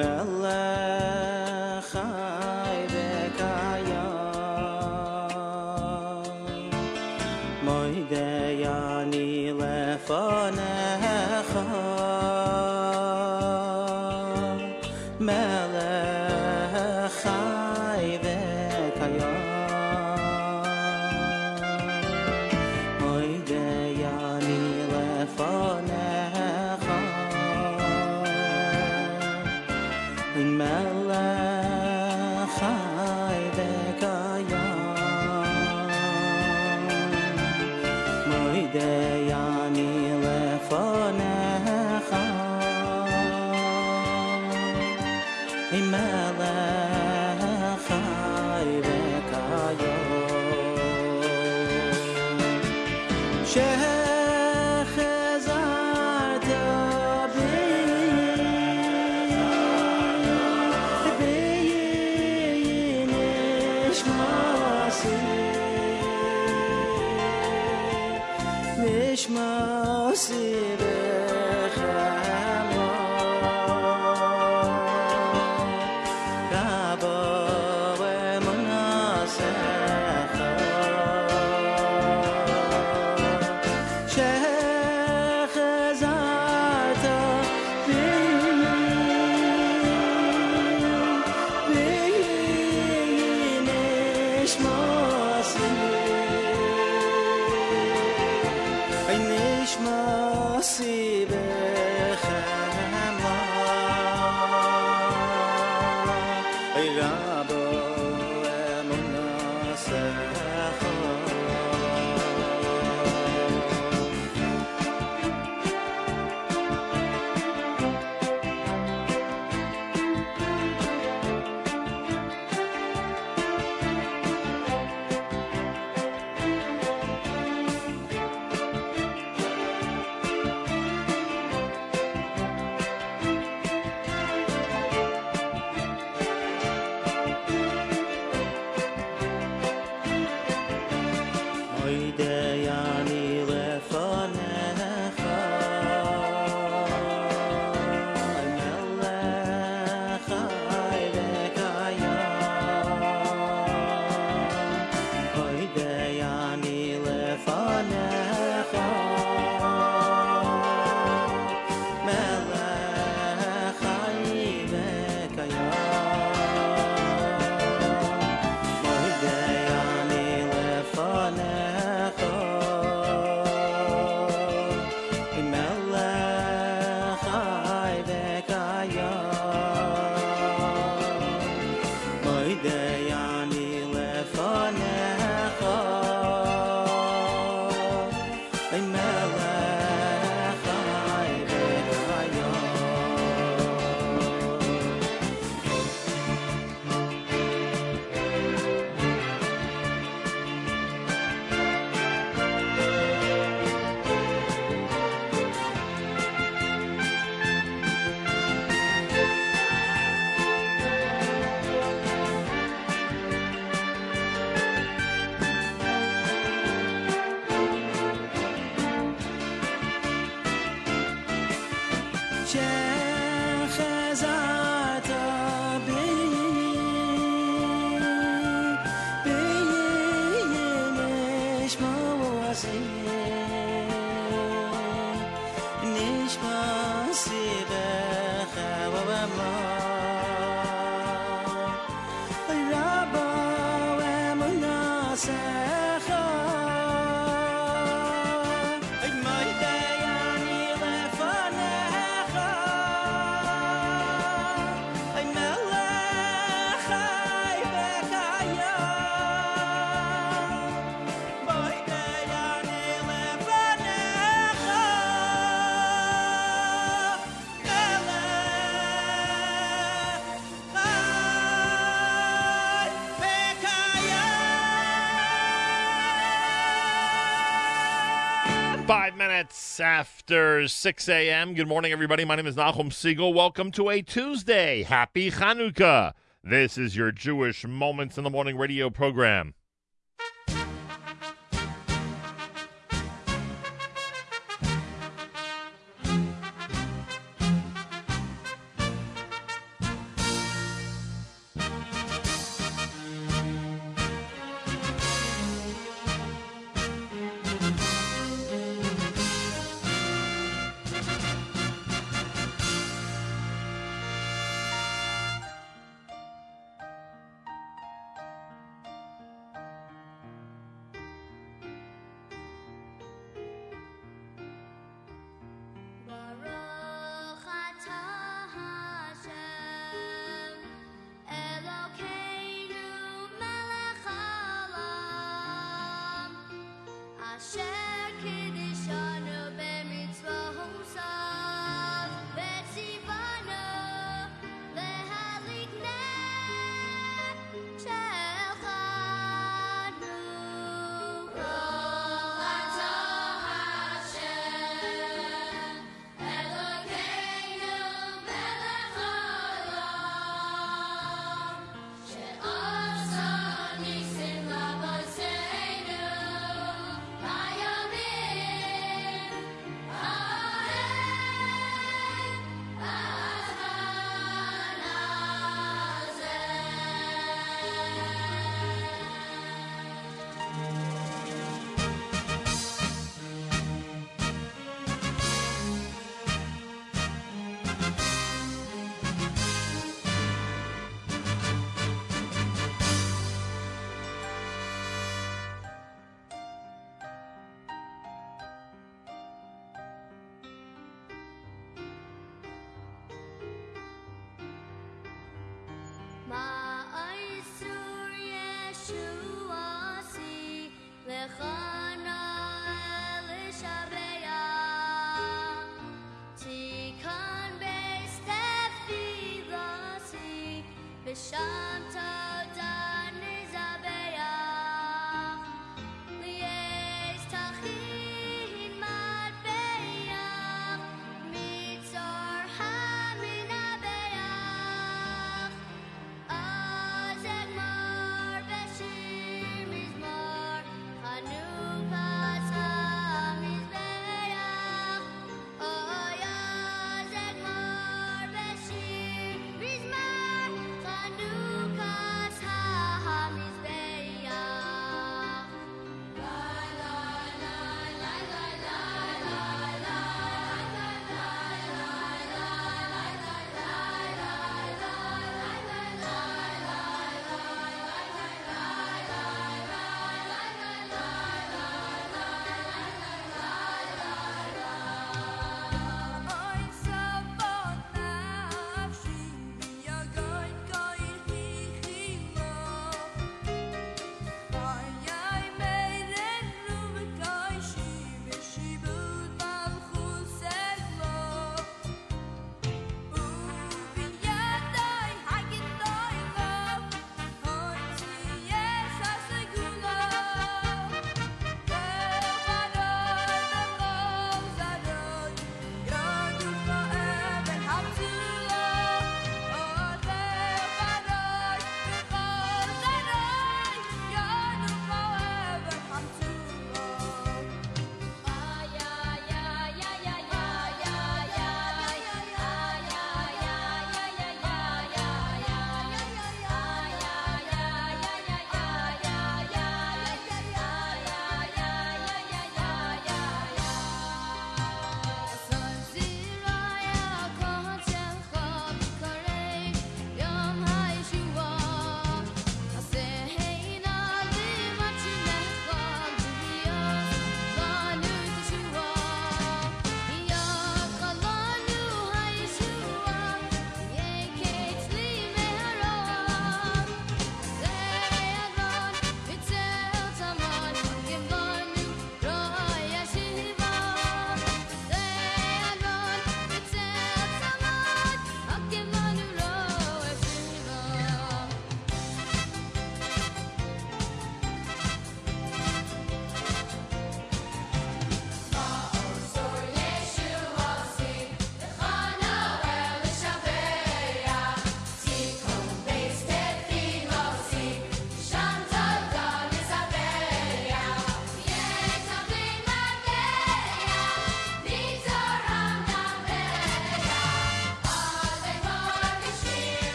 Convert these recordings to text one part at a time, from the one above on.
Mel after 6 a.m. Good morning, everybody. My name is Nachum Segal. Welcome to a Tuesday. Happy Hanukkah. This is your Jewish Moments in the Morning radio program.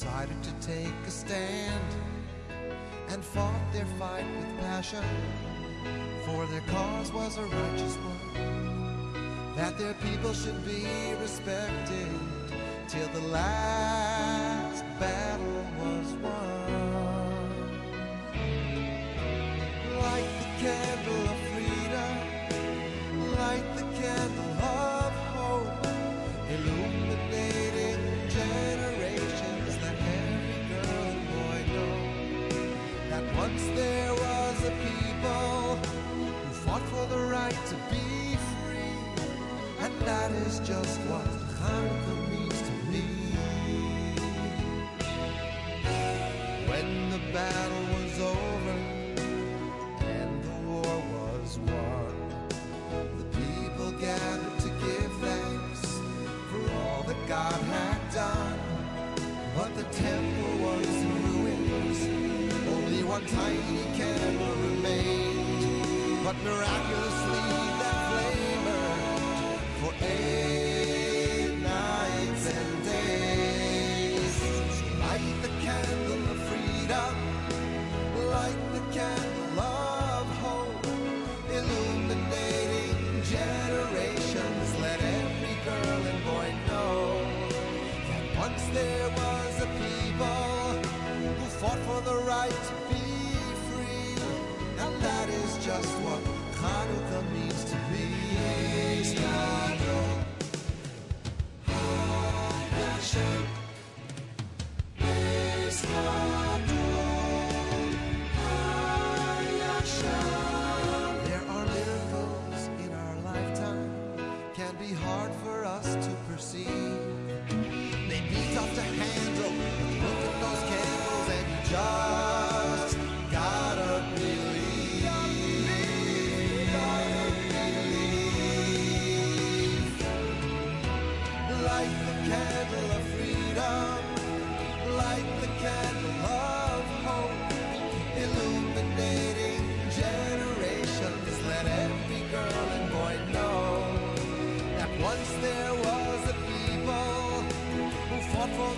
Decided to take a stand and fought their fight with passion, for their cause was a righteous one, that their people should be respected till the last battle was won. Light the is just what means to me. When the battle was over and the war was won, the people gathered to give thanks for all that God had done. But the temple was in ruins, only one tiny candle remained. But miraculously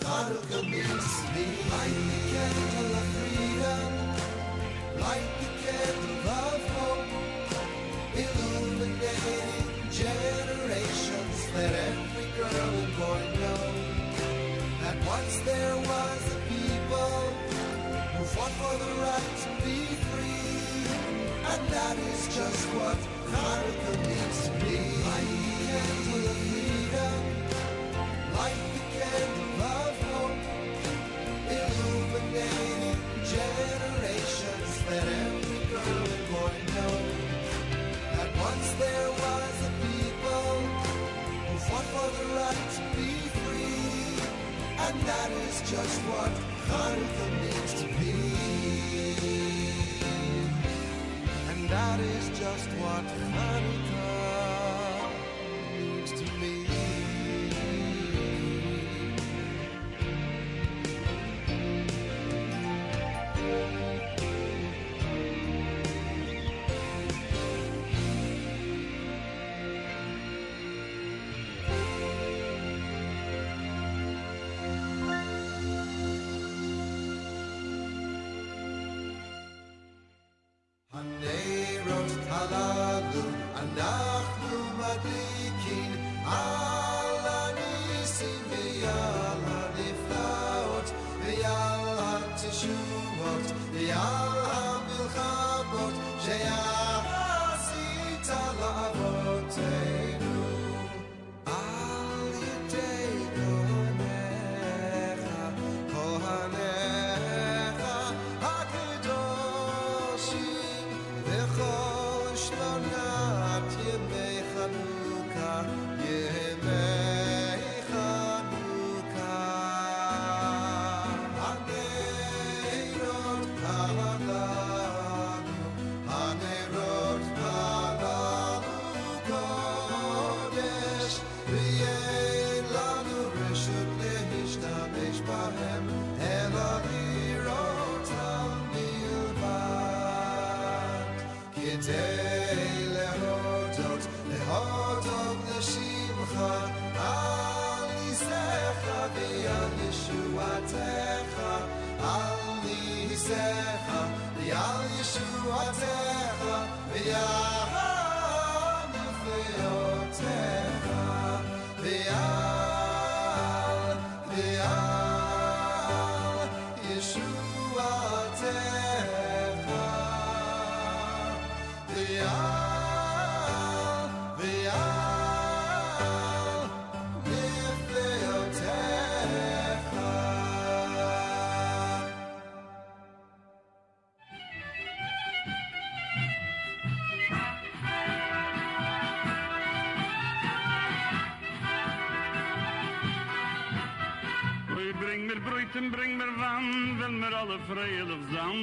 Hanukkah means to me. Light the candle of freedom, light the candle of hope, illuminating generations. Let every girl and boy know that once there was a people who fought for the right to be free. And that is just what Hanukkah means to me. Light the candle of freedom, light what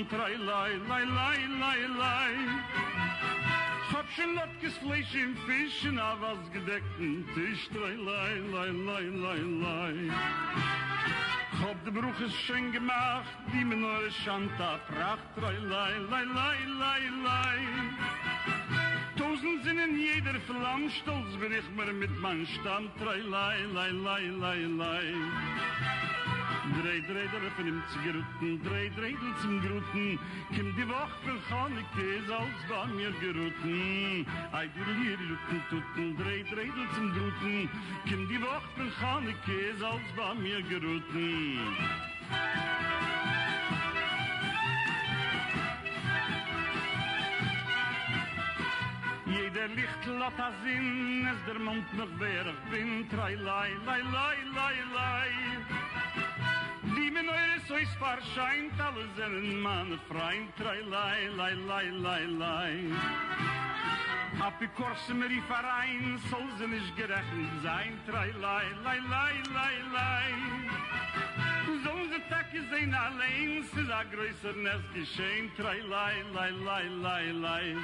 Trai, lai, lai, lai, lai, lai. Hab schon Latkes Fleisch im Fisch in a was gedeckten Tisch. Trai, lai, lai, lai, lai, lai. Hab de Bruch is schön gemacht, wie mir neue Shanta pracht. Trai, lai, lai, lai, lai, lai. Tausend sind in jeder Flamm, stolz bin ich mir mit mein Stamm. Trai, lai, lai, lai, lai, lai. Drei, drei, der von ihm zu geruten, drei, drei, du zum Gruten. Kim die Woche für Chaneke, ist als bei mir geruten. Ei, du hier, Lütten, Tutten, drei, drei, du zum Gruten. Kim die Woche für Chaneke, ist als bei mir geruten. Jeder Licht lat a Sinn, es der Mond noch wer bin. Trei, lai, lai, lai, lai, lai. Wie mir neuer so ist verscheint, alle sind man freind, trai lai lai lai lai lai. Hab ich kurz mir die Verein, so sie nicht gerechen sein, trai lai lai lai lai lai. ze tak is sehen allein, se ist ein größer Nest geschehen, trai lai lai lai lai lai.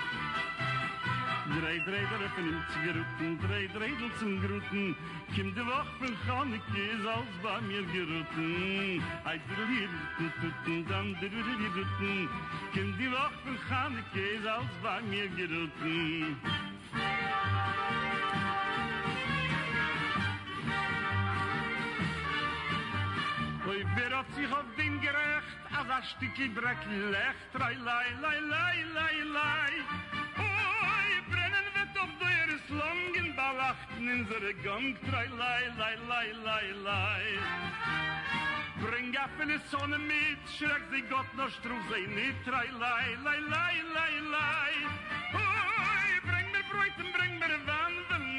Drei Dreidel öffnen im Zigaretten, drei Dreidel zum Gruten. Kim de Woch von Chaneke ist alles bei mir gerutten. Ei, drüli, rutten, tutten, dann drüli, rutten. Kim de Woch von Chaneke ist alles bei mir gerutten. Oy, wer hat sich auf dem gerecht, als ein Stückchen Breck lecht, lei, lei, lei, lei, lei. Oh, brennen wird auf deures langen Balachten in seine Gang, rei, lei, lei, lei, lei, lei. Bring a viele Sonne mit, schreck sie Gott noch struf sie nicht, rei, lei, lei, lei, lei, lei. Oi, bring mir Bräuten, bring mir wenn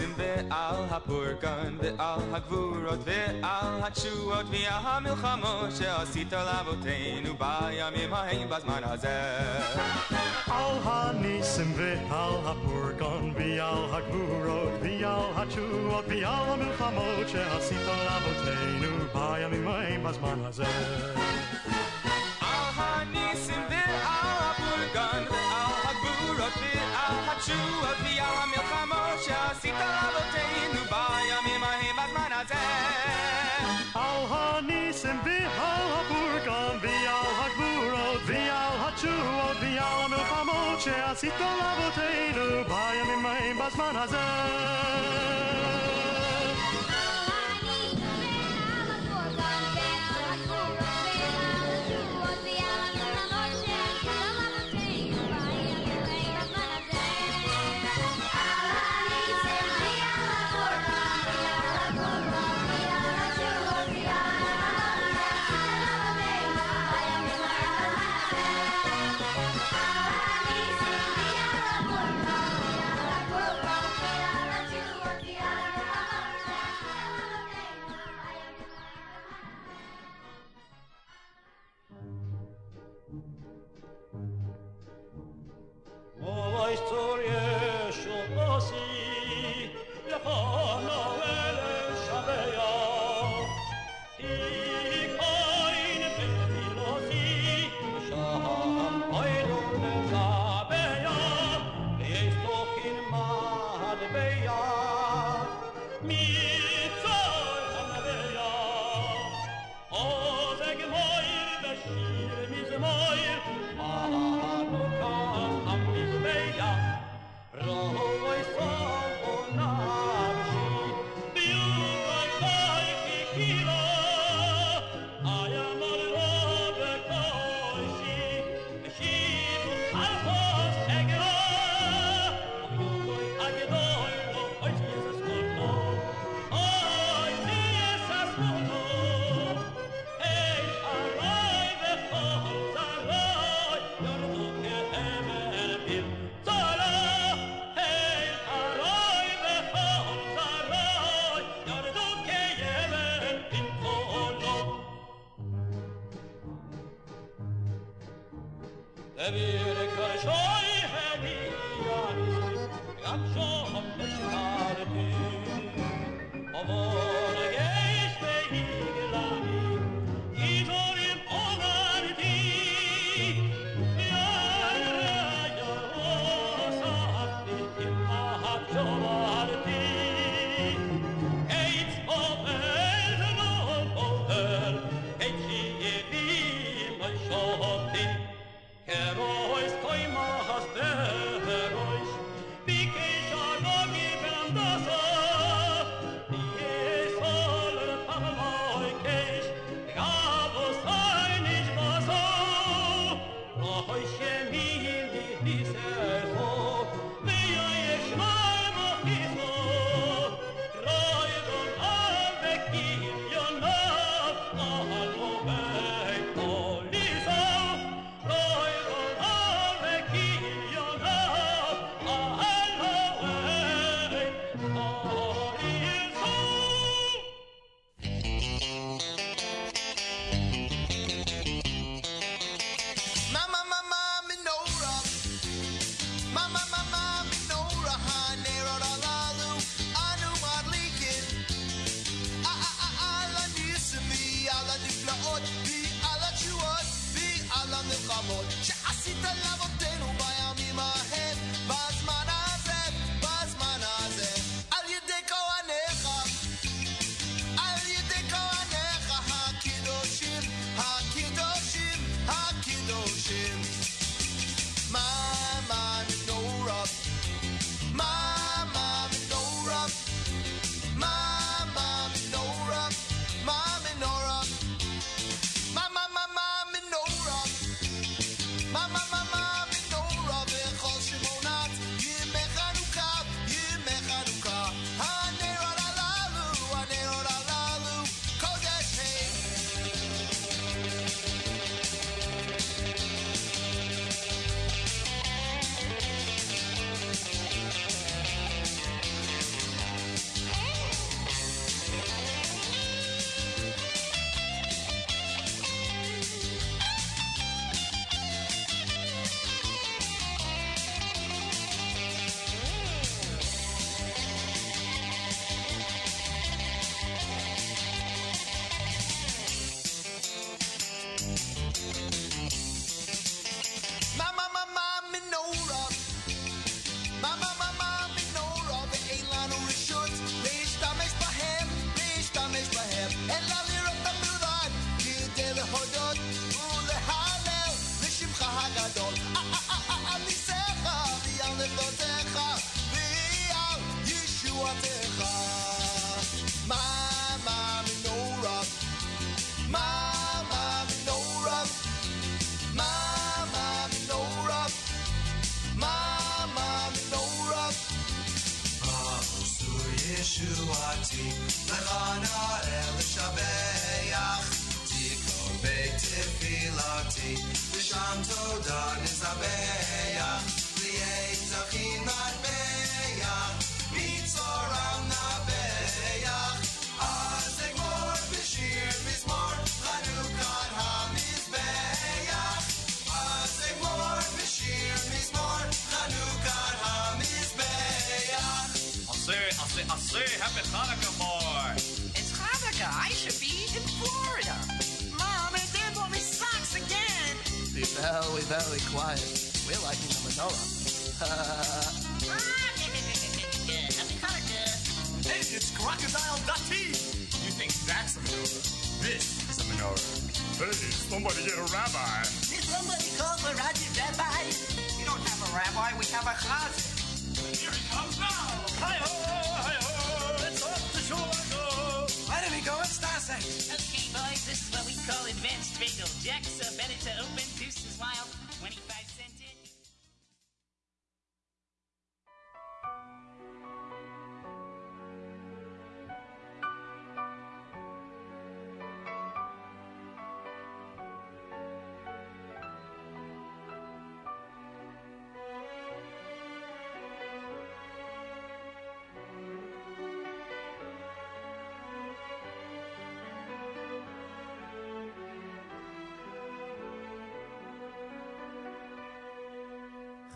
מתייחסים בעל הפורגן, בעל הגבורות ועל התשואות והמלחמות שעשית לאבותינו בימים ההם בזמן הזה. על הניסים ועל הפורגן, ועל הגבורות ועל התשואות ועל המלחמות שעשית לאבותינו בימים ההם בזמן הזה. על הניסים ועל הפורגן, ועל הגבורות ועל התשואות ועל המלחמות Sit on la bouteille, buy bail à mes mains, basse-moi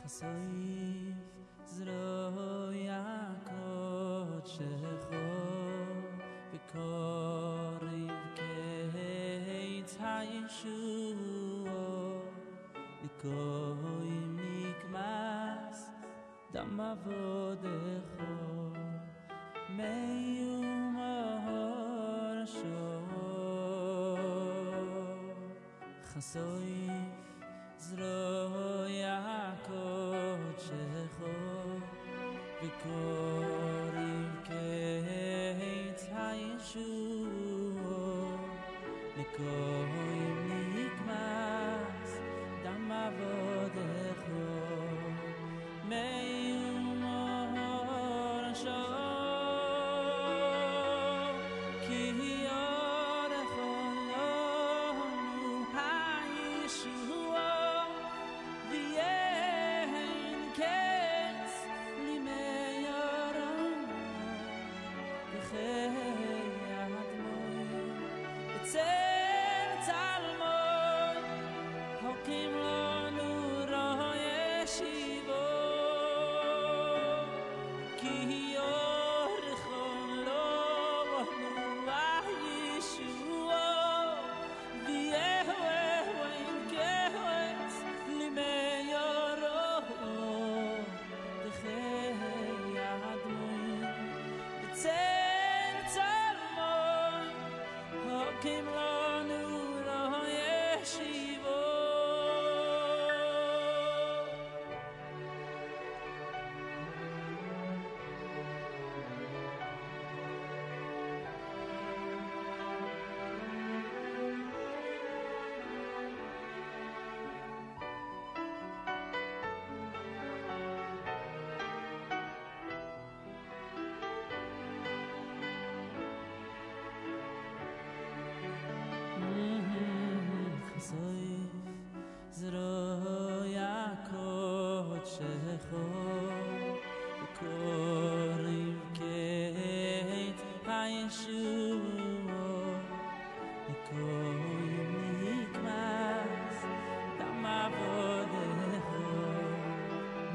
חסייף זרוי הקוד שחו וקורים קץ הישוע לקוי מקמס דם עבודך מיום ההור שוב חסייף זרוי הקוד שכור ויקור אין קיי ישו נקוי ניט מאס דמאו דגור מיימאר שא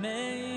May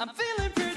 I'm feeling pretty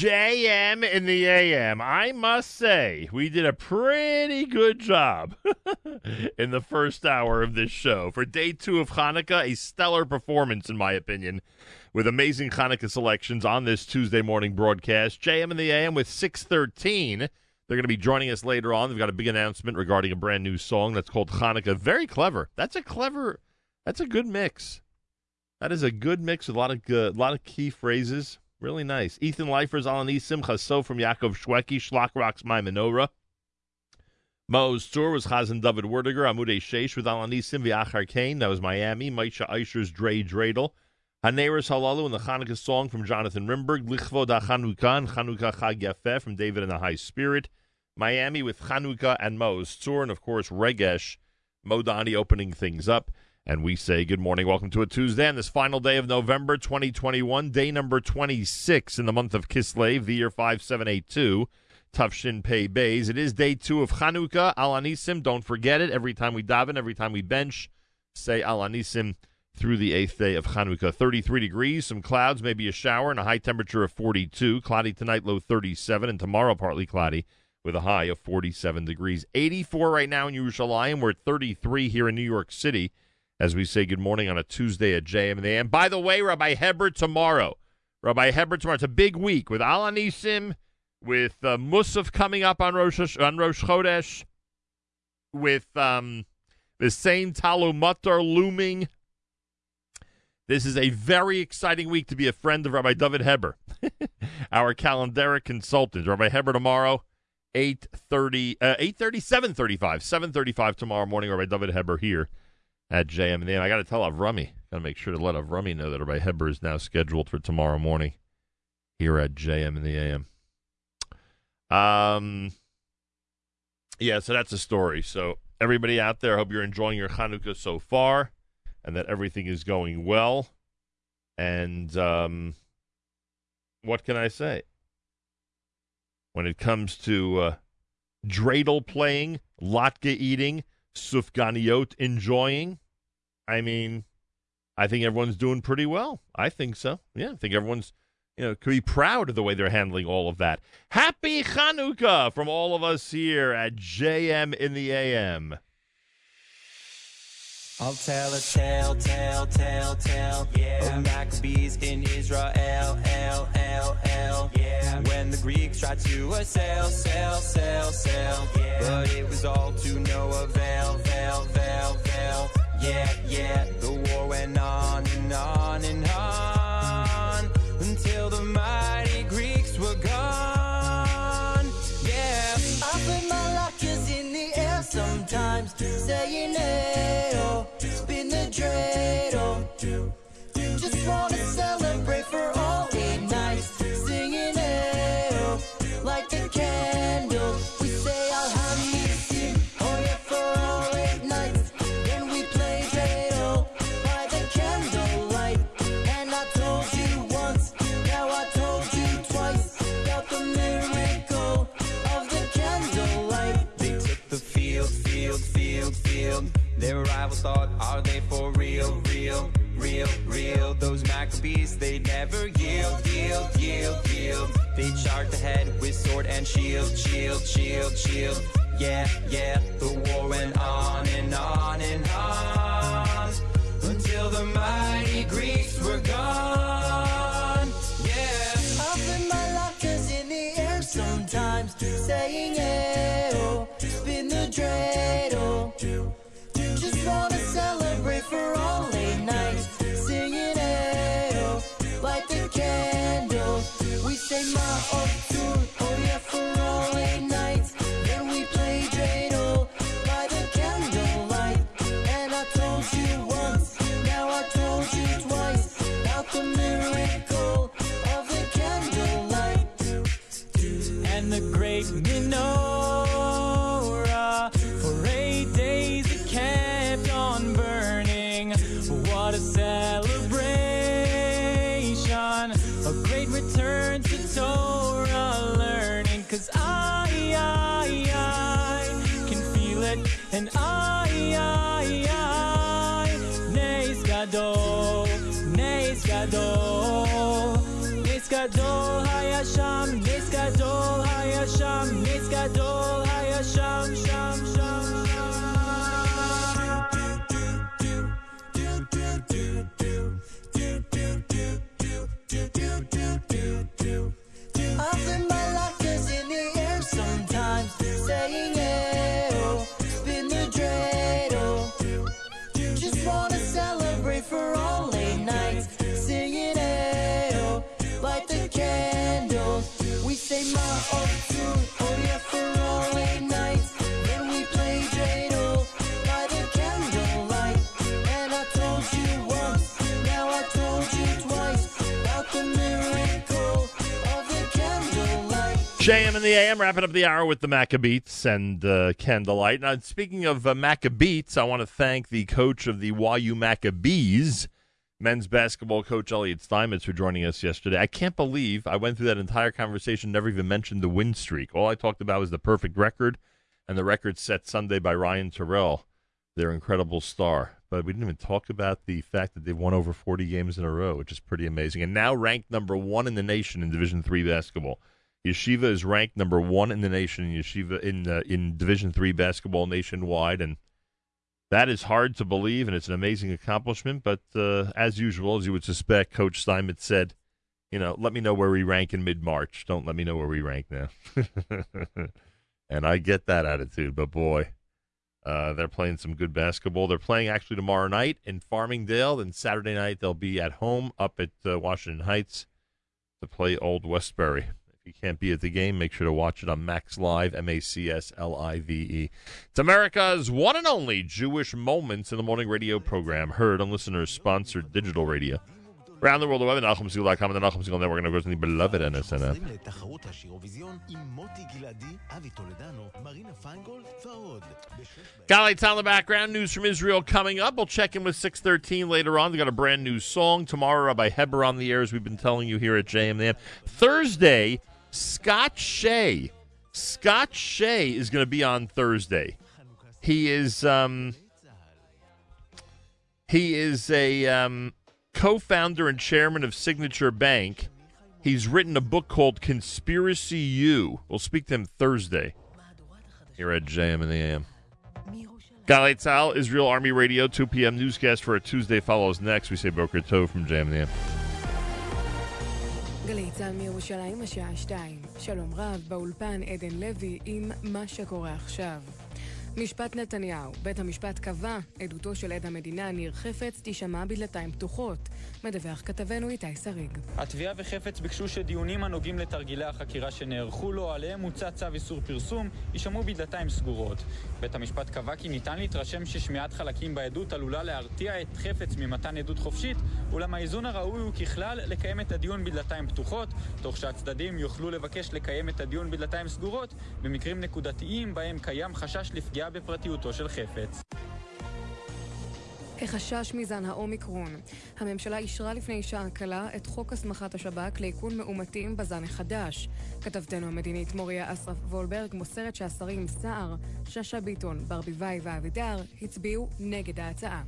JM in the AM. I must say, we did a pretty good job in the first hour of this show. For day two of Hanukkah, a stellar performance, in my opinion, with amazing Hanukkah selections on this Tuesday morning broadcast. JM in the AM with Six13. They're going to be joining us later on. They've got a big announcement regarding a brand new song that's called Hanukkah. Very clever. That's a clever, that's a good mix. That is a good mix with a lot of good, a lot of key phrases. Really nice. Ethan Leifer's Alanisim Chasso from Yaakov Shweki, Shlock Rocks My Menorah. Maoz Tzur was Chazan David Werdyger, Amudei Sheish with Alanisim V'achar Kane. That was Miami. Maisha Eisher's Dre Dreidel. Haneris Halalu and the Hanukkah song from Jonathan Rimberg. Lichvo da Chanukah and Chanukah Chag Yafeh from David and the High Spirit. Miami with Chanukah and Maoz Tzur. And of course, Regesh, Modani opening things up. And we say good morning. Welcome to a Tuesday on this final day of November 2021, day number 26 in the month of Kislev, the year 5782. Tufshin Pei Bays. It is day two of Chanukah. Al Anisim. Don't forget it. Every time we daven, every time we bench, say Al Anisim through the eighth day of Chanukah. 33 degrees, some clouds, maybe a shower, and a high temperature of 42. Cloudy tonight, low 37, and tomorrow partly cloudy with a high of 47 degrees. 84 right now in Yerushalayim. We're at 33 here in New York City as we say good morning on a Tuesday at JM and the AM. By the way, Rabbi Heber tomorrow. Rabbi Heber tomorrow. It's a big week with Al Anisim, with uh, Musaf coming up on Rosh, on Rosh Chodesh, with um, the Saint Talumatar looming. This is a very exciting week to be a friend of Rabbi David Heber, our calendaric consultant. Rabbi Heber tomorrow, 8.30, uh, 8.30, 7.35, 7.35 tomorrow morning. Rabbi David Heber here at JM and the. I got to tell Avrami, got to make sure to let Avrami know that Rabbi Heber is now scheduled for tomorrow morning here at JM and the AM. Um, yeah, so that's the story. So everybody out there, I hope you're enjoying your Hanukkah so far, and that everything is going well. And um, what can I say? When it comes to uh, dreidel playing, latke eating, sufganiot enjoying. I mean, I think everyone's doing pretty well. I think so. Yeah, I think everyone's, you know, could be proud of the way they're handling all of that. Happy Chanukah from all of us here at JM in the AM. I'll tell a tale. Yeah. Maccabees in Israel, L, L, L. Yeah. When the Greeks tried to assail, sail, sail, sail. Yeah. But it was all to no avail, veil, veil, veil. Yeah, yeah. The war went on and on and on until the mighty Greeks were gone. Yeah. I put my lockers in the air sometimes, saying hey, spin the dreidel. Just wanna celebrate for all Their rivals thought, are they for real, real, real, real? Those Maccabees, they never yield, yield, yield, yield. They charged ahead with sword and shield, shield, shield, shield. Yeah, yeah, the war went on and on and on until the mighty Greeks were gone. Yeah. Put my lockers in the air sometimes, saying, hey, spin the dreidel. Just wanna celebrate for all late nights, singing, oh, light the candles. We say, ma, oh, tune, oh yeah, for and I, JM in the AM, wrapping up the hour with the Maccabeats and uh, Candlelight. Now, speaking of uh, Maccabeats, I want to thank the coach of the YU Maccabees, men's basketball coach Elliot Steinmetz, for joining us yesterday. I can't believe I went through that entire conversation, never even mentioned the win streak. All I talked about was the perfect record and the record set Sunday by Ryan Turell, their incredible star. But we didn't even talk about the fact that they've won over 40 games in a row, which is pretty amazing. And now ranked number one in the nation in Division Three basketball. Yeshiva is ranked number one in the nation in Yeshiva in uh, in Division Three basketball nationwide, and that is hard to believe, and it's an amazing accomplishment. But uh, as usual, as you would suspect, Coach Steinmetz said, "You know, let me know where we rank in mid March. Don't let me know where we rank now." and I get that attitude, but boy, uh, they're playing some good basketball. They're playing actually tomorrow night in Farmingdale, and Saturday night they'll be at home up at uh, Washington Heights to play Old Westbury you can't be at the game, make sure to watch it on MacsLive, M A C S L I V E. It's America's one and only Jewish Moments in the Morning radio program, heard on listeners sponsored digital radio. Around the world, the web at and the Nachum Network, and of course, the beloved NSNF. it's on the background, news from Israel coming up. We'll check in with Six13 later on. They got a brand new song tomorrow by Heber on the air, as we've been telling you here at JMN. Thursday, Scott Shay. Scott Shay is going to be on Thursday. He is um he is a um, co-founder and chairman of Signature Bank. He's written a book called Conspiracy U. We'll speak to him Thursday here at JM and the AM. Galei Tzal, Israel Army Radio, 2 p.m. newscast for a Tuesday follows next. We say Boker Tov from JM and the AM. גלי צה"ל מירושלים, השעה שתיים. שלום רב, באולפן עדן לוי עם מה שקורה עכשיו. משפט נתניהו, בית המשפט קבע, עדותו של עד המדינה ניר חפץ תישמע בדלתיים פתוחות. מדווח כתבנו איתי שריג. התביעה וחפץ ביקשו שדיונים הנוגעים לתרגילי החקירה שנערכו לו, עליהם הוצא צו איסור פרסום, יישמעו בדלתיים סגורות. בית המשפט קבע כי ניתן להתרשם ששמיעת חלקים בעדות עלולה להרתיע את חפץ ממתן עדות חופשית, אולם האיזון הראוי הוא ככלל לקיים את הדיון בדלתיים פתוחות, תוך שהצדדים יוכלו לבקש לקיים את הדיון בדלתיים סגורות במקרים נקודתיים בהם קיים חשש לפגיעה בפרטיותו של חפץ. החשש מזן האומיקרון. הממשלה אישרה לפני שעה קלה את חוק הסמכת השב"כ לאיכון מאומתים בזן החדש. כתבתנו המדינית מוריה אסרף וולברג מוסרת שהשרים סער, שאשא ביטון, ברביבאי ואבידר הצביעו נגד ההצעה.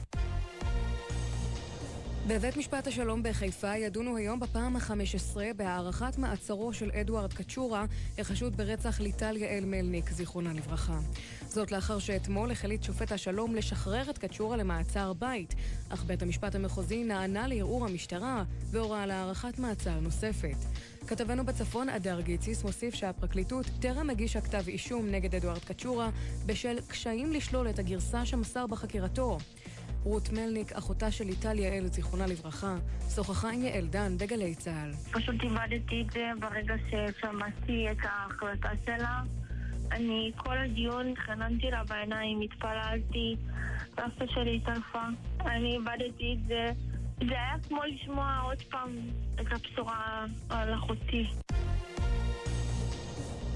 בבית משפט השלום בחיפה ידונו היום בפעם ה-15 בהארכת מעצרו של אדוארד קצ'ורה, החשוד ברצח ליטל יעל מלניק, זיכרונה לברכה. זאת לאחר שאתמול החליט שופט השלום לשחרר את קצ'ורה למעצר בית, אך בית המשפט המחוזי נענה לערעור המשטרה והורה על הארכת מעצר נוספת. כתבנו בצפון, אדר גיציס, מוסיף שהפרקליטות טרם הגישה כתב אישום נגד אדוארד קצ'ורה בשל קשיים לשלול את הגרסה שמסר בחקירתו. רות מלניק, אחותה של ליטל יעל, זיכרונה לברכה, שוחחה עם יעל דן בגלי צה"ל. פשוט איבדתי את זה ברגע ששמעתי את ההחלטה שלה. אני כל הדיון התחננתי לה בעיניים, התפללתי, סבתא שלי התעלפה. אני איבדתי את זה. זה היה כמו לשמוע עוד פעם את הבשורה על אחותי.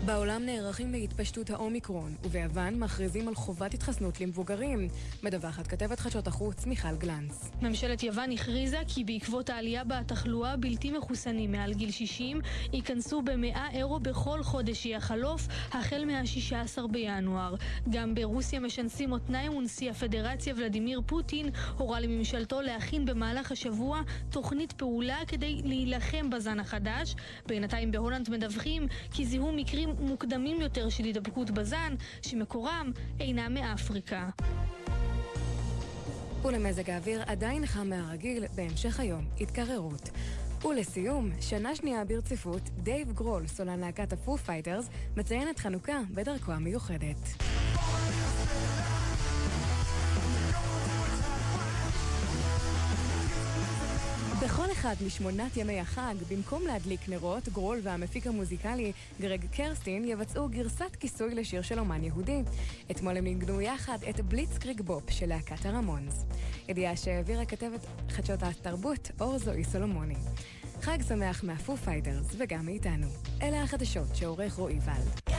בעולם נערכים להתפשטות האומיקרון, וביוון מכריזים על חובת התחסנות למבוגרים. מדווחת כתבת חדשות החוץ מיכל גלנץ. ממשלת יוון הכריזה כי בעקבות העלייה בתחלואה הבלתי מחוסנים מעל גיל 60 ייכנסו ב-100 אירו בכל חודש שיחלוף החל מה-16 בינואר. גם ברוסיה משנסים מותניים ונשיא הפדרציה ולדימיר פוטין הורה לממשלתו להכין במהלך השבוע תוכנית פעולה כדי להילחם בזן החדש. בינתיים בהולנד מדווחים כי זיהו מקרים מוקדמים יותר של הידבקות בזן שמקורם אינם מאפריקה. ולמזג האוויר עדיין חם מהרגיל, בהמשך היום התקררות. ולסיום, שנה שנייה ברציפות, דייב גרול, סולן להקת הפו פייטרס, מציין את חנוכה בדרכו המיוחדת. בכל אחד משמונת ימי החג, במקום להדליק נרות, גרול והמפיק המוזיקלי גרג קרסטין יבצעו גרסת כיסוי לשיר של אומן יהודי. אתמול הם ניגנו יחד את בליצקריג בופ של להקת הרמונס. ידיעה שהעבירה כתבת חדשות התרבות אור זוהי סולומוני. חג שמח מהפו פייטרס וגם מאיתנו. אלה החדשות שעורך רועי בל.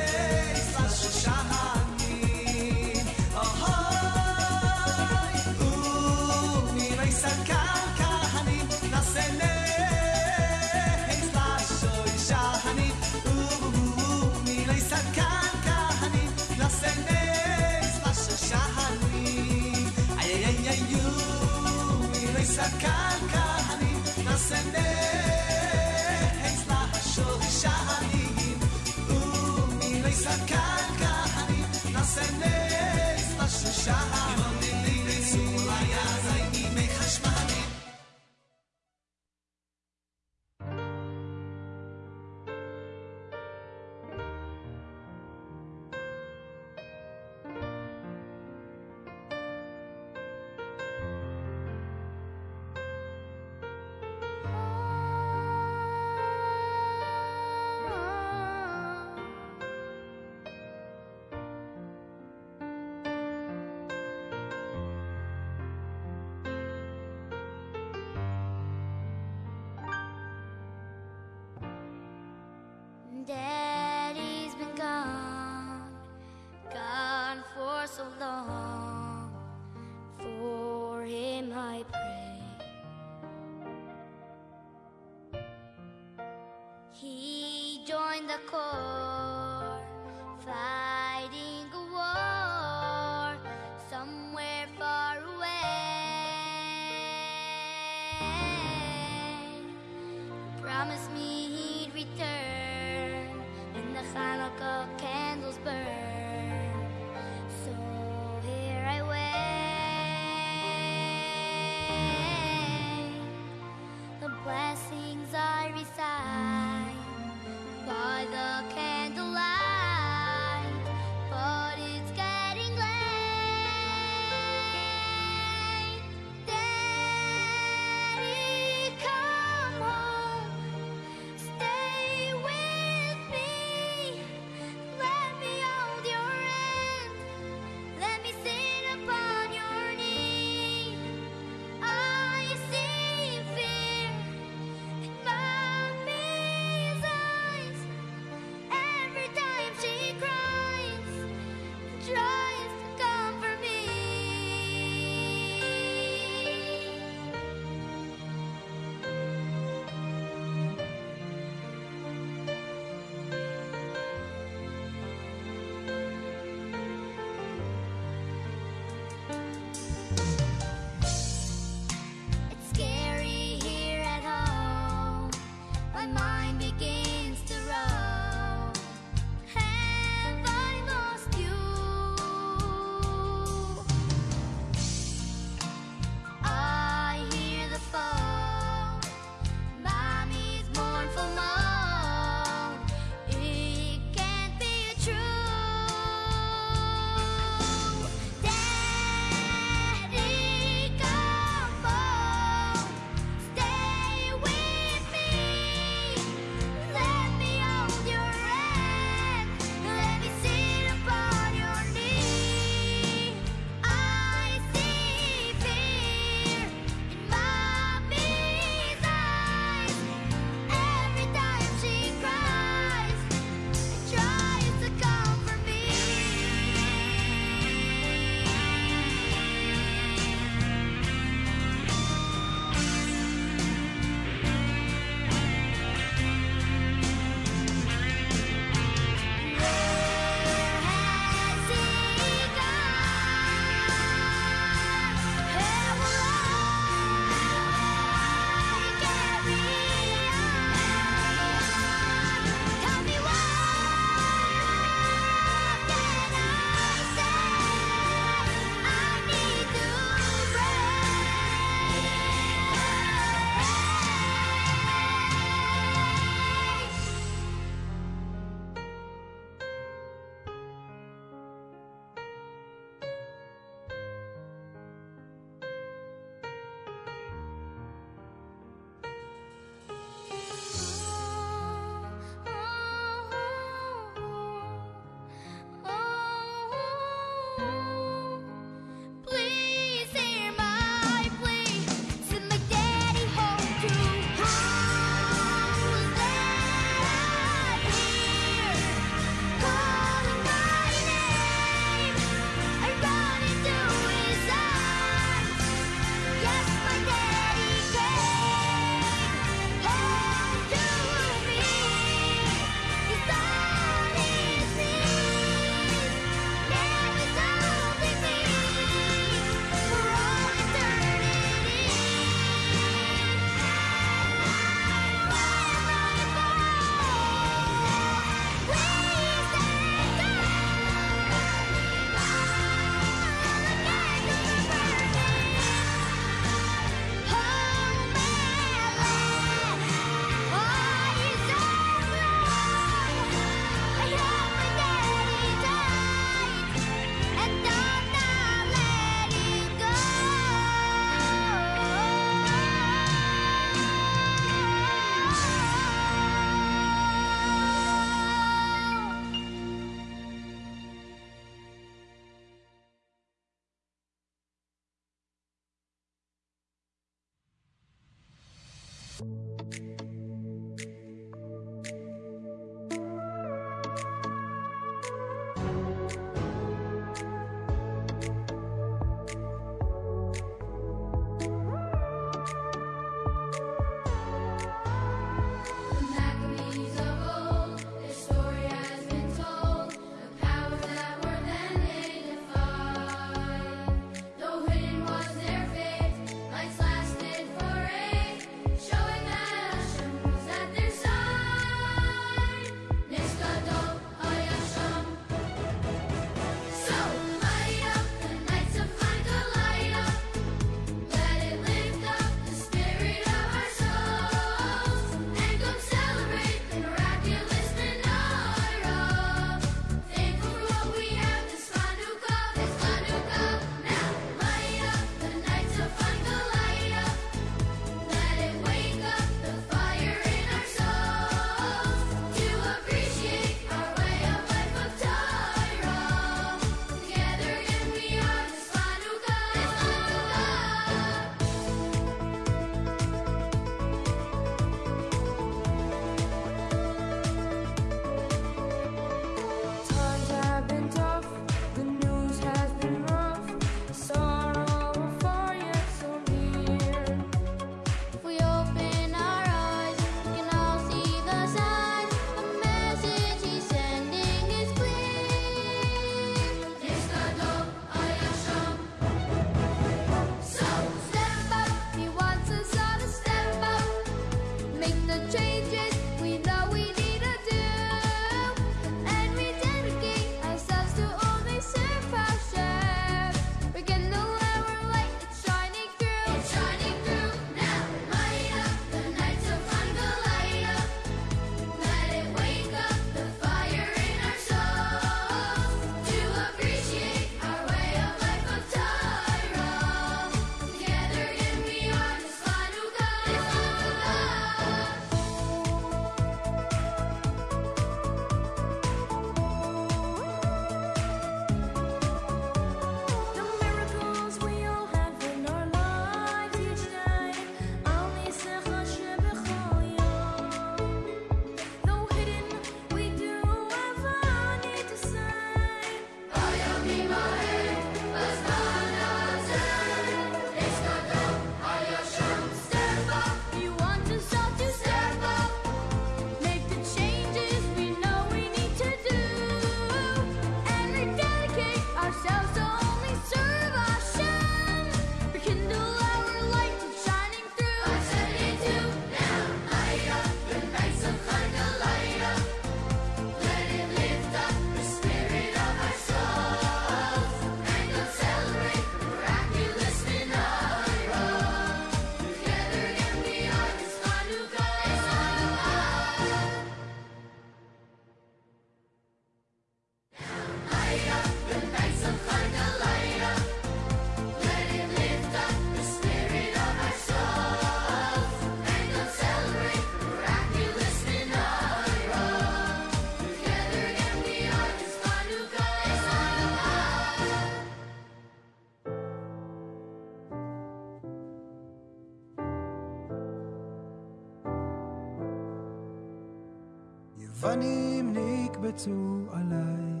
נקבצו עליי,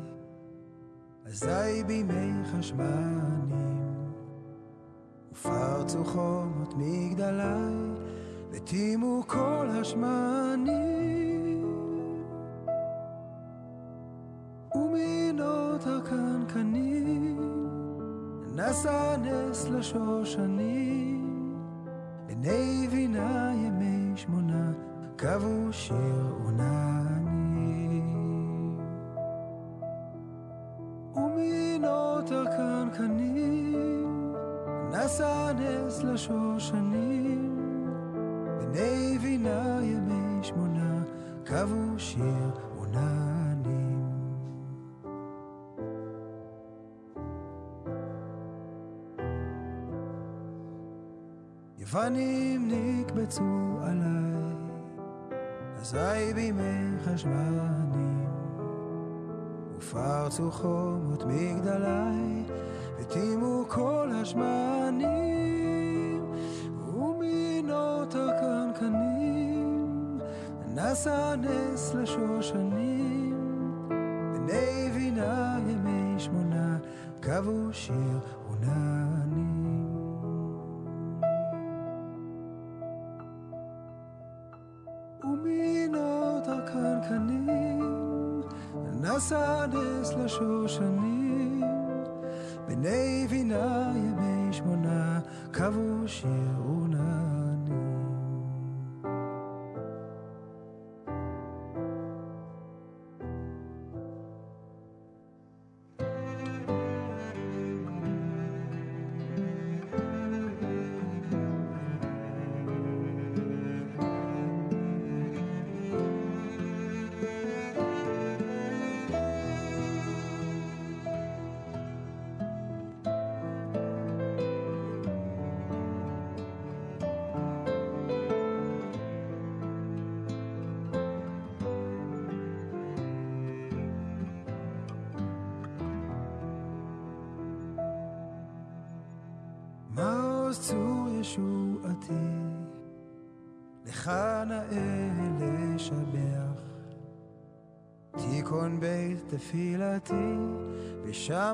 אזי בימי חשמנים, ופרצו חומות מגדליי, וטימו כל השמנים. ומינות הקנקנים, נשא נס לשושנים, בני בינה ימי שמונה, קבעו שיר נס לשושנים, בני בינה ימי שמונה, קבעו שיר עוננים. יוונים נקבצו עליי, אזי בימי חשמנים, ופרצו חומות מגדליי, וטימו כל השמנים, ומינות הקנקנים, נשא נס לשושנים, בני בינה ימי שמונה, קבעו שיר עוננים. ומינות הקנקנים, נשא נס לשושנים, בני בינה ימי שמונה, קבעו שיר עוננים.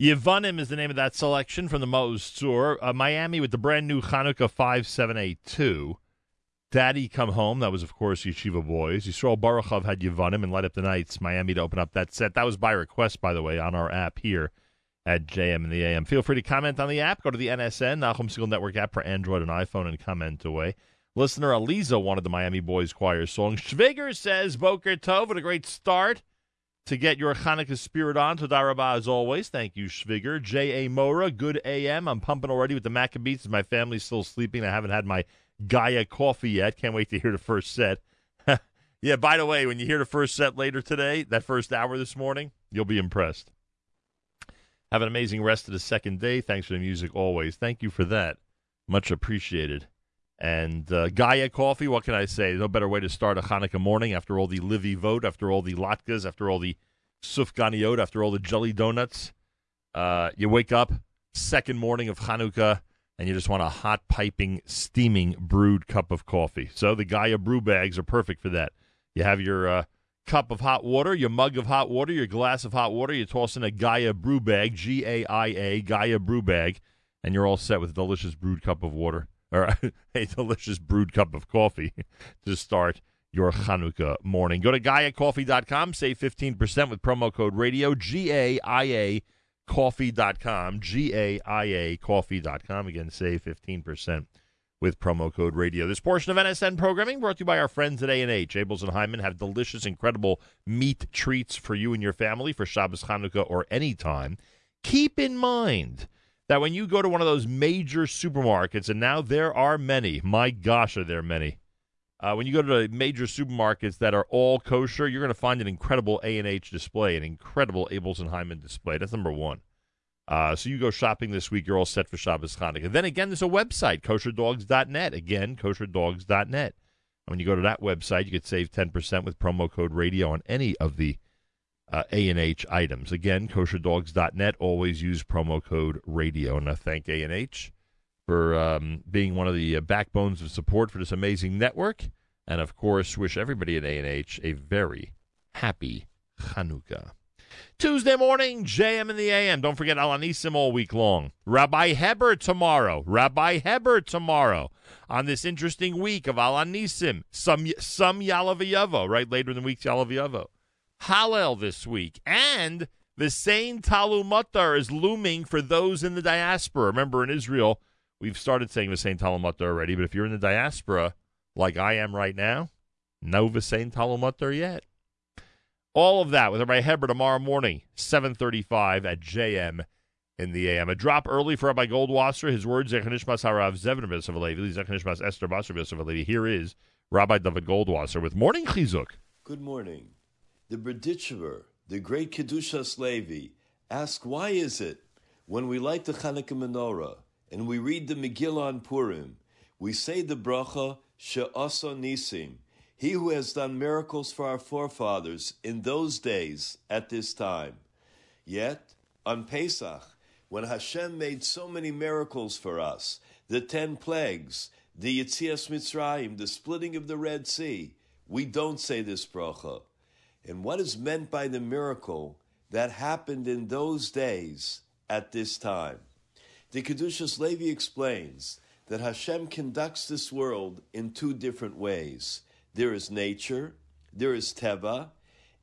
Yevanim is the name of that selection from the Maoz Tzur. Uh, Miami with the brand new Hanukkah 5782. Daddy Come Home, that was, of course, Yeshiva Boys. Yisrael Baruchov had Yevanim and Light Up the Nights, Miami, to open up that set. That was by request, by the way, on our app here at JM and the AM. Feel free to comment on the app. Go to the NSN, Nachum Segal Network app for Android and iPhone, and comment away. Listener Aliza wanted the Miami Boys Choir song. Schwiger says, Boker Tov, what a great start to get your Hanukkah spirit on. Todarabah as always. Thank you, Schwiger. J.A. Mora, good AM. I'm pumping already with the Maccabees. My family's still sleeping. I haven't had my Gaia coffee yet. Can't wait to hear the first set. yeah, by the way, when you hear the first set later today, that first hour this morning, you'll be impressed. Have an amazing rest of the second day. Thanks for the music always. Thank you for that. Much appreciated. And uh, Gaia Coffee, what can I say? No better way to start a Hanukkah morning after all the levivot, after all the latkes, after all the sufganiot, after all the jelly donuts. Uh, you wake up, second morning of Hanukkah, and you just want a hot, piping, steaming, brewed cup of coffee. So the Gaia brew bags are perfect for that. You have your uh, cup of hot water, your mug of hot water, your glass of hot water. You toss in a Gaia brew bag, G A I A, Gaia brew bag, and you're all set with a delicious brewed cup of water or a delicious brewed cup of coffee to start your Hanukkah morning. Go to GaiaCoffee.com, save 15% with promo code radio, G A I A coffee.com, G A I A coffee.com. Again, save 15% with promo code radio. This portion of NSN programming brought to you by our friends at A&H. Abeles and Heymann have delicious, incredible meat treats for you and your family for Shabbos, Hanukkah, or any time. Keep in mind that when you go to one of those major supermarkets, and now there are many, my gosh, are there many. Uh, when you go to the major supermarkets that are all kosher, you're going to find an incredible A and H display, an incredible Abeles and Heymann display. That's number one. Uh, so you go shopping this week, you're all set for Shabbos Hanukkah. Then again, there's a website, kosherdogs.net. Again, kosherdogs.net. And when you go to that website, you could save 10% with promo code radio on any of the A&H items. Again, kosherdogs.net. Always use promo code radio. And I thank A&H for um, being one of the uh, backbones of support for this amazing network. And, of course, wish everybody at A&H a very happy Hanukkah. Tuesday morning, JM in the AM. Don't forget Al HaNisim all week long. Rabbi Heber tomorrow. Rabbi Heber tomorrow on this interesting week of Al HaNisim. Some some Ya'aleh Veyavo, right? Later in the week, Ya'aleh Veyavo. Hallel this week. And the same Tal Umatar is looming for those in the diaspora. Remember, in Israel, we've started saying the same Tal Umatar already, but if you're in the diaspora, like I am right now, no V'sein Tal Umatar yet. All of that with Rabbi Heber tomorrow morning, 735 at JM in the AM. A drop early for Rabbi Goldwasser. His words, Zechanishmas Harav Zevin Alevi, Zechanishmas Esther Basar Alevi. Here is Rabbi David Goldwasser with Morning Chizuk. Good morning. The Berditchever, the great Kedushas Levi, ask why is it when we light the Chanukah menorah and we read the Megillah on Purim, we say the bracha She'asa Nisim, he who has done miracles for our forefathers in those days at this time. Yet, on Pesach, when Hashem made so many miracles for us, the ten plagues, the Yitzias Mitzrayim, the splitting of the Red Sea, we don't say this bracha. And what is meant by the miracle that happened in those days at this time? The Kedushas Levi explains that Hashem conducts this world in two different ways. There is nature, there is teva,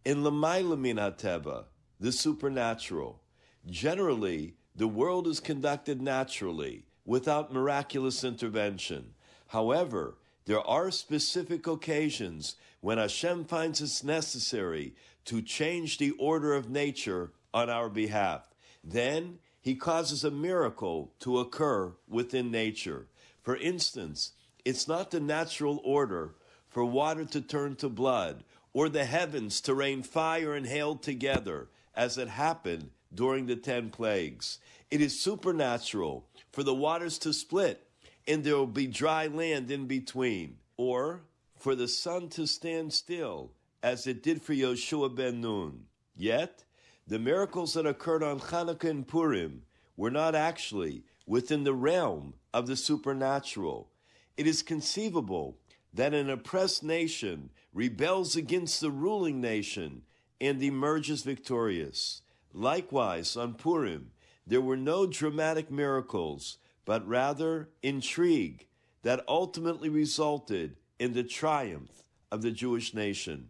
and lamaila teva, the supernatural. Generally, the world is conducted naturally, without miraculous intervention. However, there are specific occasions when Hashem finds it's necessary to change the order of nature on our behalf. Then he causes a miracle to occur within nature. For instance, it's not the natural order for water to turn to blood or the heavens to rain fire and hail together as it happened during the ten plagues. It is supernatural for the waters to split and there will be dry land in between, or for the sun to stand still as it did for Yoshua ben Nun. Yet, the miracles that occurred on Hanukkah and Purim were not actually within the realm of the supernatural. It is conceivable that an oppressed nation rebels against the ruling nation and emerges victorious. Likewise, on Purim, there were no dramatic miracles, but rather intrigue that ultimately resulted in the triumph of the Jewish nation.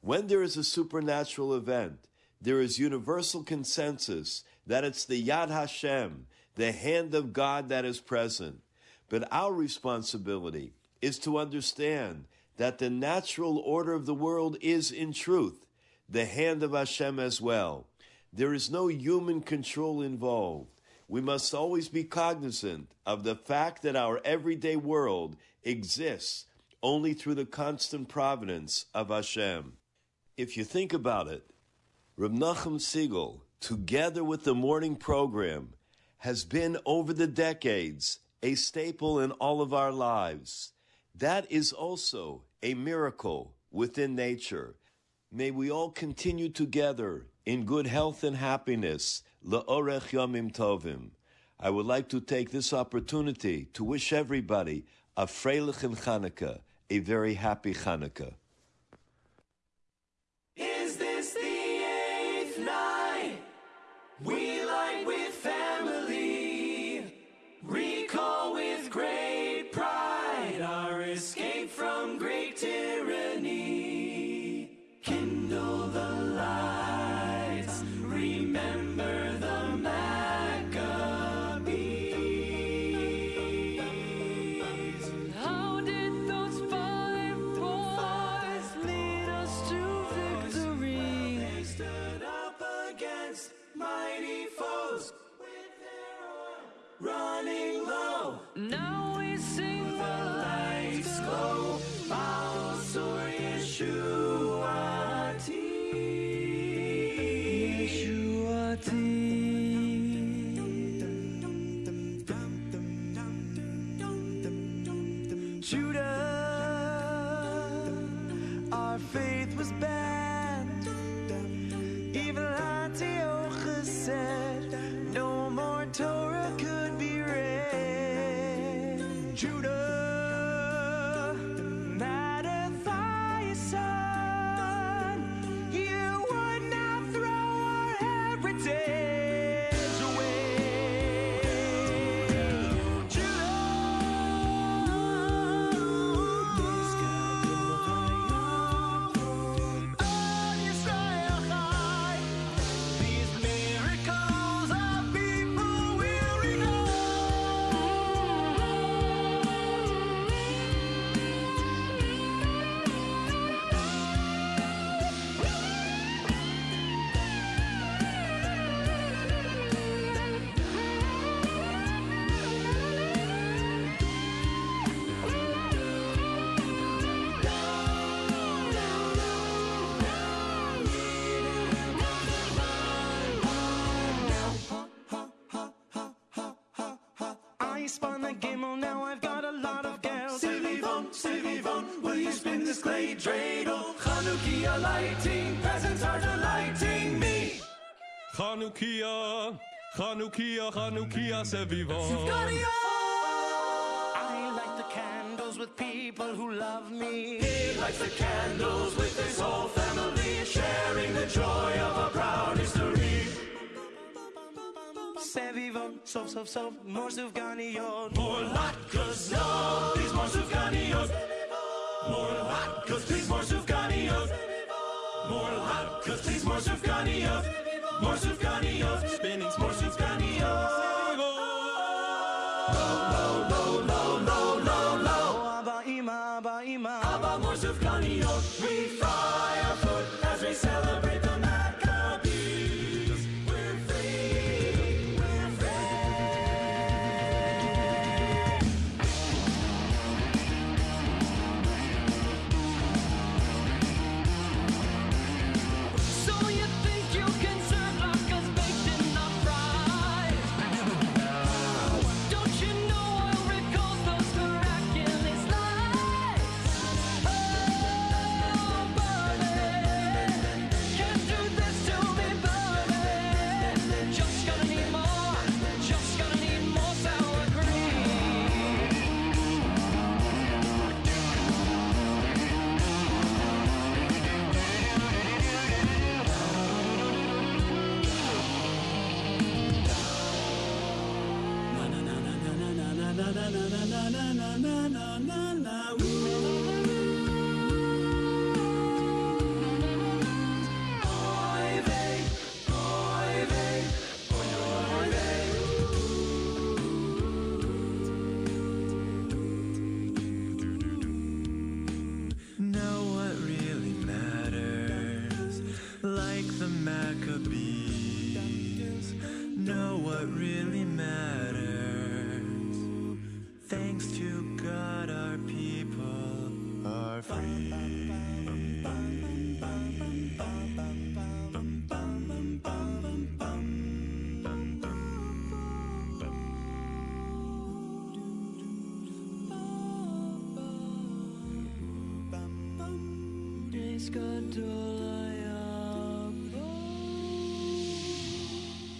When there is a supernatural event, there is universal consensus that it's the Yad Hashem, the hand of God that is present. But our responsibility is to understand that the natural order of the world is, in truth, the hand of Hashem as well. There is no human control involved. We must always be cognizant of the fact that our everyday world exists only through the constant providence of Hashem. If you think about it, Reb Nachum Segal, together with the morning program, has been over the decades a staple in all of our lives. That is also a miracle within nature. May we all continue together in good health and happiness. Le'orech yomim tovim. I would like to take this opportunity to wish everybody a freilich and Chanukah, a very happy Chanukah. Dreidel? Chanukia lighting, peasants are delighting me. Chanukia, Chanukia, Chanukia, c'est vivant. I light the candles with people who love me. He lights the candles with his whole family, sharing the joy of a proud history. C'est vivant, sauf, sauf, sauf, more Sufganiyot. More latkes, no, please more Sufganiyot. More latkes, please more Sufganiyot.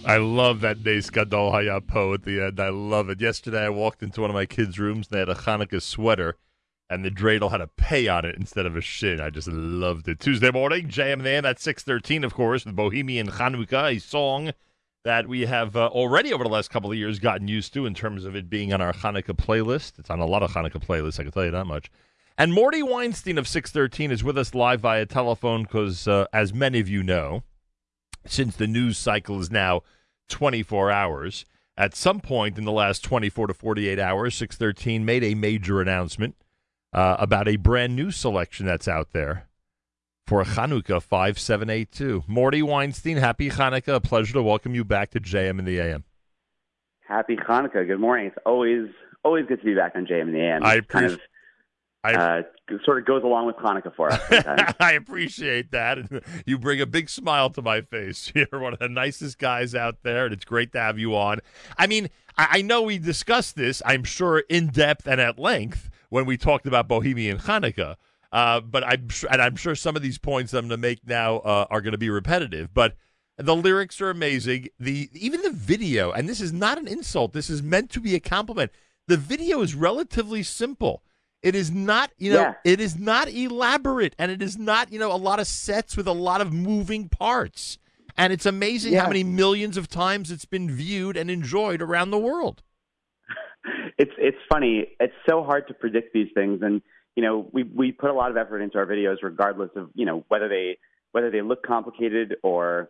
I love that Nes Gadol Haya Po at the end. I love it. Yesterday, I walked into one of my kids' rooms and they had a Hanukkah sweater, and the dreidel had a pay on it instead of a shin. I just loved it. Tuesday morning, JM and at Six13, of course, with Bohemian Hanukkah, a song that we have uh, already over the last couple of years gotten used to in terms of it being on our Hanukkah playlist. It's on a lot of Hanukkah playlists, I can tell you that much. And Mordy Weinstein of Six13 is with us live via telephone because, uh, as many of you know, since the news cycle is now 24 hours, at some point in the last 24 to 48 hours, Six13 made a major announcement uh, about a brand new selection that's out there for Hanukkah 5782. Mordy Weinstein, happy Hanukkah. A pleasure to welcome you back to JM in the AM. Happy Hanukkah. Good morning. It's always always good to be back on JM in the AM. I It kind of uh, sort of goes along with Hanukkah for us. I appreciate that. You bring a big smile to my face. You're one of the nicest guys out there, and it's great to have you on. I mean, I, I know we discussed this, I'm sure, in depth and at length when we talked about Bohemian Hanukkah. Uh, but I'm sure, and I'm sure some of these points I'm going to make now uh, are going to be repetitive. But the lyrics are amazing. The even the video, and this is not an insult. This is meant to be a compliment. The video is relatively simple. It is not, you know, Yeah. it is not elaborate, and it is not, you know, a lot of sets with a lot of moving parts. And it's amazing how many millions of times it's been viewed and enjoyed around the world. it's it's funny. It's so hard to predict these things, and you know we we put a lot of effort into our videos, regardless of you know whether they whether they look complicated or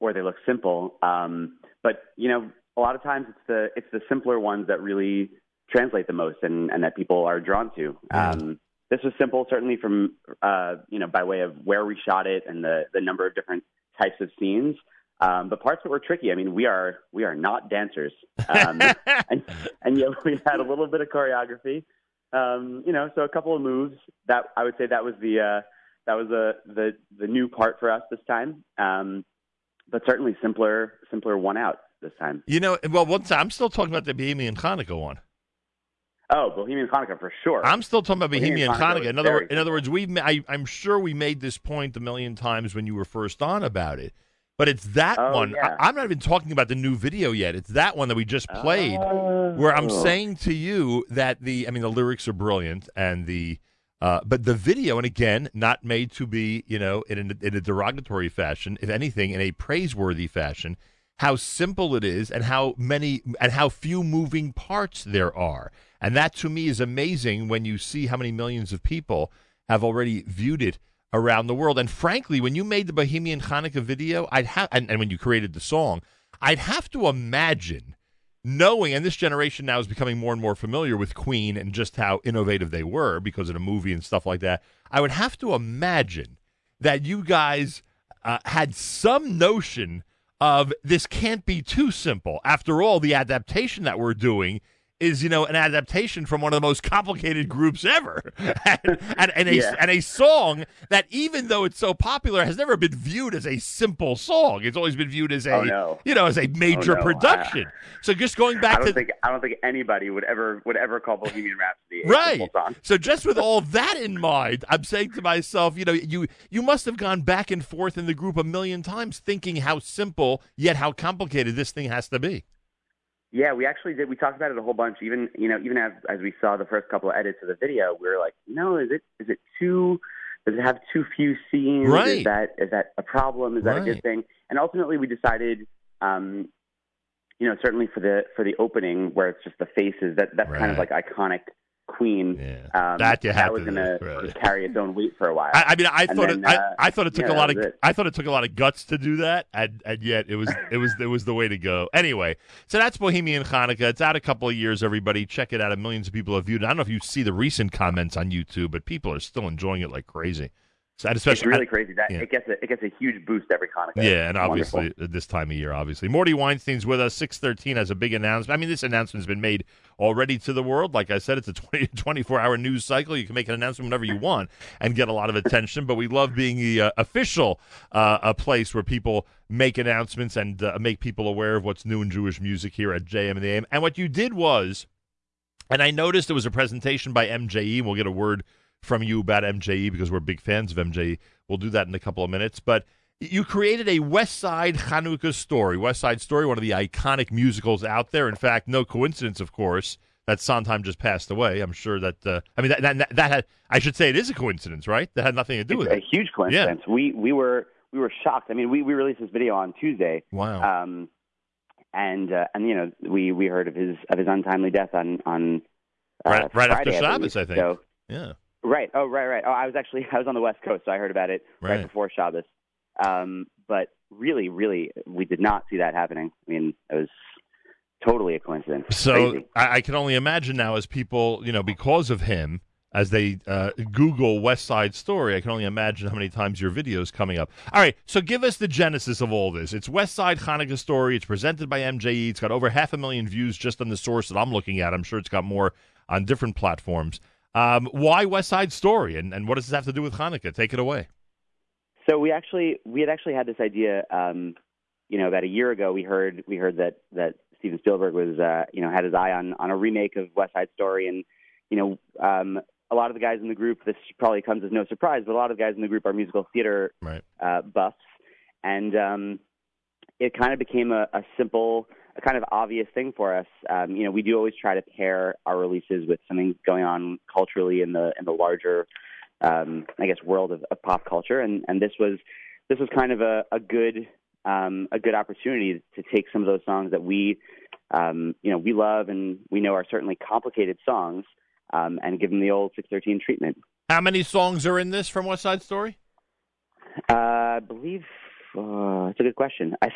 or they look simple. Um, but you know a lot of times it's the it's the simpler ones that really translate the most and, and that people are drawn to. Um, this was simple, certainly from uh, you know by way of where we shot it and the the number of different types of scenes. Um, but parts that were tricky. I mean, we are we are not dancers, um, and and yet we had a little bit of choreography. Um, you know, so a couple of moves. That I would say that was the uh, that was the the the new part for us this time. Um, but certainly simpler simpler one out this time. You know, well, time, I'm still talking about the Bohemian Hanukkah one. Oh, Bohemian Hanukkah for sure. I'm still talking about Bohemian, Bohemian Hanukkah Hanukkah. In other, in other words, we've I, I'm sure we made this point a million times when you were first on about it, but it's that Oh, one. yeah. I, I'm not even talking about the new video yet. It's that one that we just played, where I'm Oh. saying to you that the, I mean, the lyrics are brilliant and the, uh, but the video, and again, not made to be, you know, in a, in a derogatory fashion. If anything, in a praiseworthy fashion. How simple it is, and how many and how few moving parts there are, and that to me is amazing when you see how many millions of people have already viewed it around the world. And frankly, when you made the Bohemian Hanukkah video, I'd have, and, and when you created the song, I'd have to imagine knowing, and this generation now is becoming more and more familiar with Queen and just how innovative they were because of the movie and stuff like that. I would have to imagine that you guys uh, had some notion of this can't be too simple. After all, the adaptation that we're doing is, you know, an adaptation from one of the most complicated groups ever, and, and, and a Yeah. and a song that, even though it's so popular, has never been viewed as a simple song. It's always been viewed as a, Oh, no. you know, as a oh, major Oh, no. production. so just going I back don't to think I don't think anybody would ever would ever call Bohemian Rhapsody a right. simple song. So just with all that in mind, I'm saying to myself, you know, you you must have gone back and forth in the group a million times, thinking how simple yet how complicated this thing has to be. Yeah, we actually did. We talked about it a whole bunch. Even you know, even as as we saw the first couple of edits of the video, we were like, no, is it is it too? Does it have too few scenes? Right. Is that is that a problem? Is that a good thing? And ultimately, we decided, um, you know, certainly for the for the opening where it's just the faces. That that's kind of like iconic Queen. Um, That you had was to going right. to carry its own weight for a while. I, I mean, I And thought then, it, I, uh, I thought it took yeah, a lot of it. I thought it took a lot of guts to do that, and, and yet it was it was it was the way to go. Anyway, so that's Bohemian Hanukkah. It's out a couple of years. Everybody, check it out. Millions of people have viewed it. I don't know if you see the recent comments on YouTube, but people are still enjoying it like crazy. So, and it's especially really crazy that yeah. it gets a it gets a huge boost every Hanukkah. Yeah, and obviously wonderful. uh, this time of year, obviously. Mordy Weinstein's with us. Six13 has a big announcement. I mean, this announcement's been made already to the world. Like I said, it's a 20, 24-hour news cycle. You can make an announcement whenever you want and get a lot of attention. But we love being the uh, official uh, a place where people make announcements and uh, make people aware of what's new in Jewish music here at JM and the AM. And what you did was, and I noticed it was a presentation by MJE. and We'll get a word from you about MJE because we're big fans of MJE. We'll do that in a couple of minutes. But you created a West Side Hanukkah story. West Side Story, one of the iconic musicals out there. In fact, no coincidence, of course, that Sondheim just passed away. I'm sure that uh, I mean that, that that had I should say it is a coincidence, right? That had nothing to do with it's it. a huge coincidence. We we were we were shocked. I mean, we we released this video on Tuesday. Wow. Um, and uh, and you know we we heard of his of his untimely death on on uh, Right, right after Friday, I Shabbos, believe. I think. So, yeah. Right. Oh, right, right. Oh, I was actually I was on the West Coast, so I heard about it right, Right. before Shabbos. Um, but really, really, we did not see that happening. I mean, it was totally a coincidence. So I, I can only imagine now, as people, you know, because of him, as they uh, Google West Side Story, I can only imagine how many times your video is coming up. All right, so give us the genesis of all this. It's West Side Hanukkah Story. It's presented by MJE. It's got over half a million views just on the source that I'm looking at. I'm sure it's got more on different platforms. Um, why West Side Story, and, and what does this have to do with Hanukkah? Take it away. So we actually we had actually had this idea, um, you know, about a year ago. We heard we heard that that Steven Spielberg was, uh, you know, had his eye on on a remake of West Side Story, and you know, um, a lot of the guys in the group. This probably comes as no surprise, but a lot of the guys in the group are musical theater right. uh, buffs, and um, it kind of became a, a simple, a kind of obvious thing for us. Um, you know, we do always try to pair our releases with something going on culturally in the in the larger, um, I guess, world of, of pop culture, and and this was this was kind of a, a good um, a good opportunity to take some of those songs that we um, you know we love and we know are certainly complicated songs um, and give them the old 613 treatment. How many songs are in this from West Side Story? Uh, I believe uh, it's a good question. I,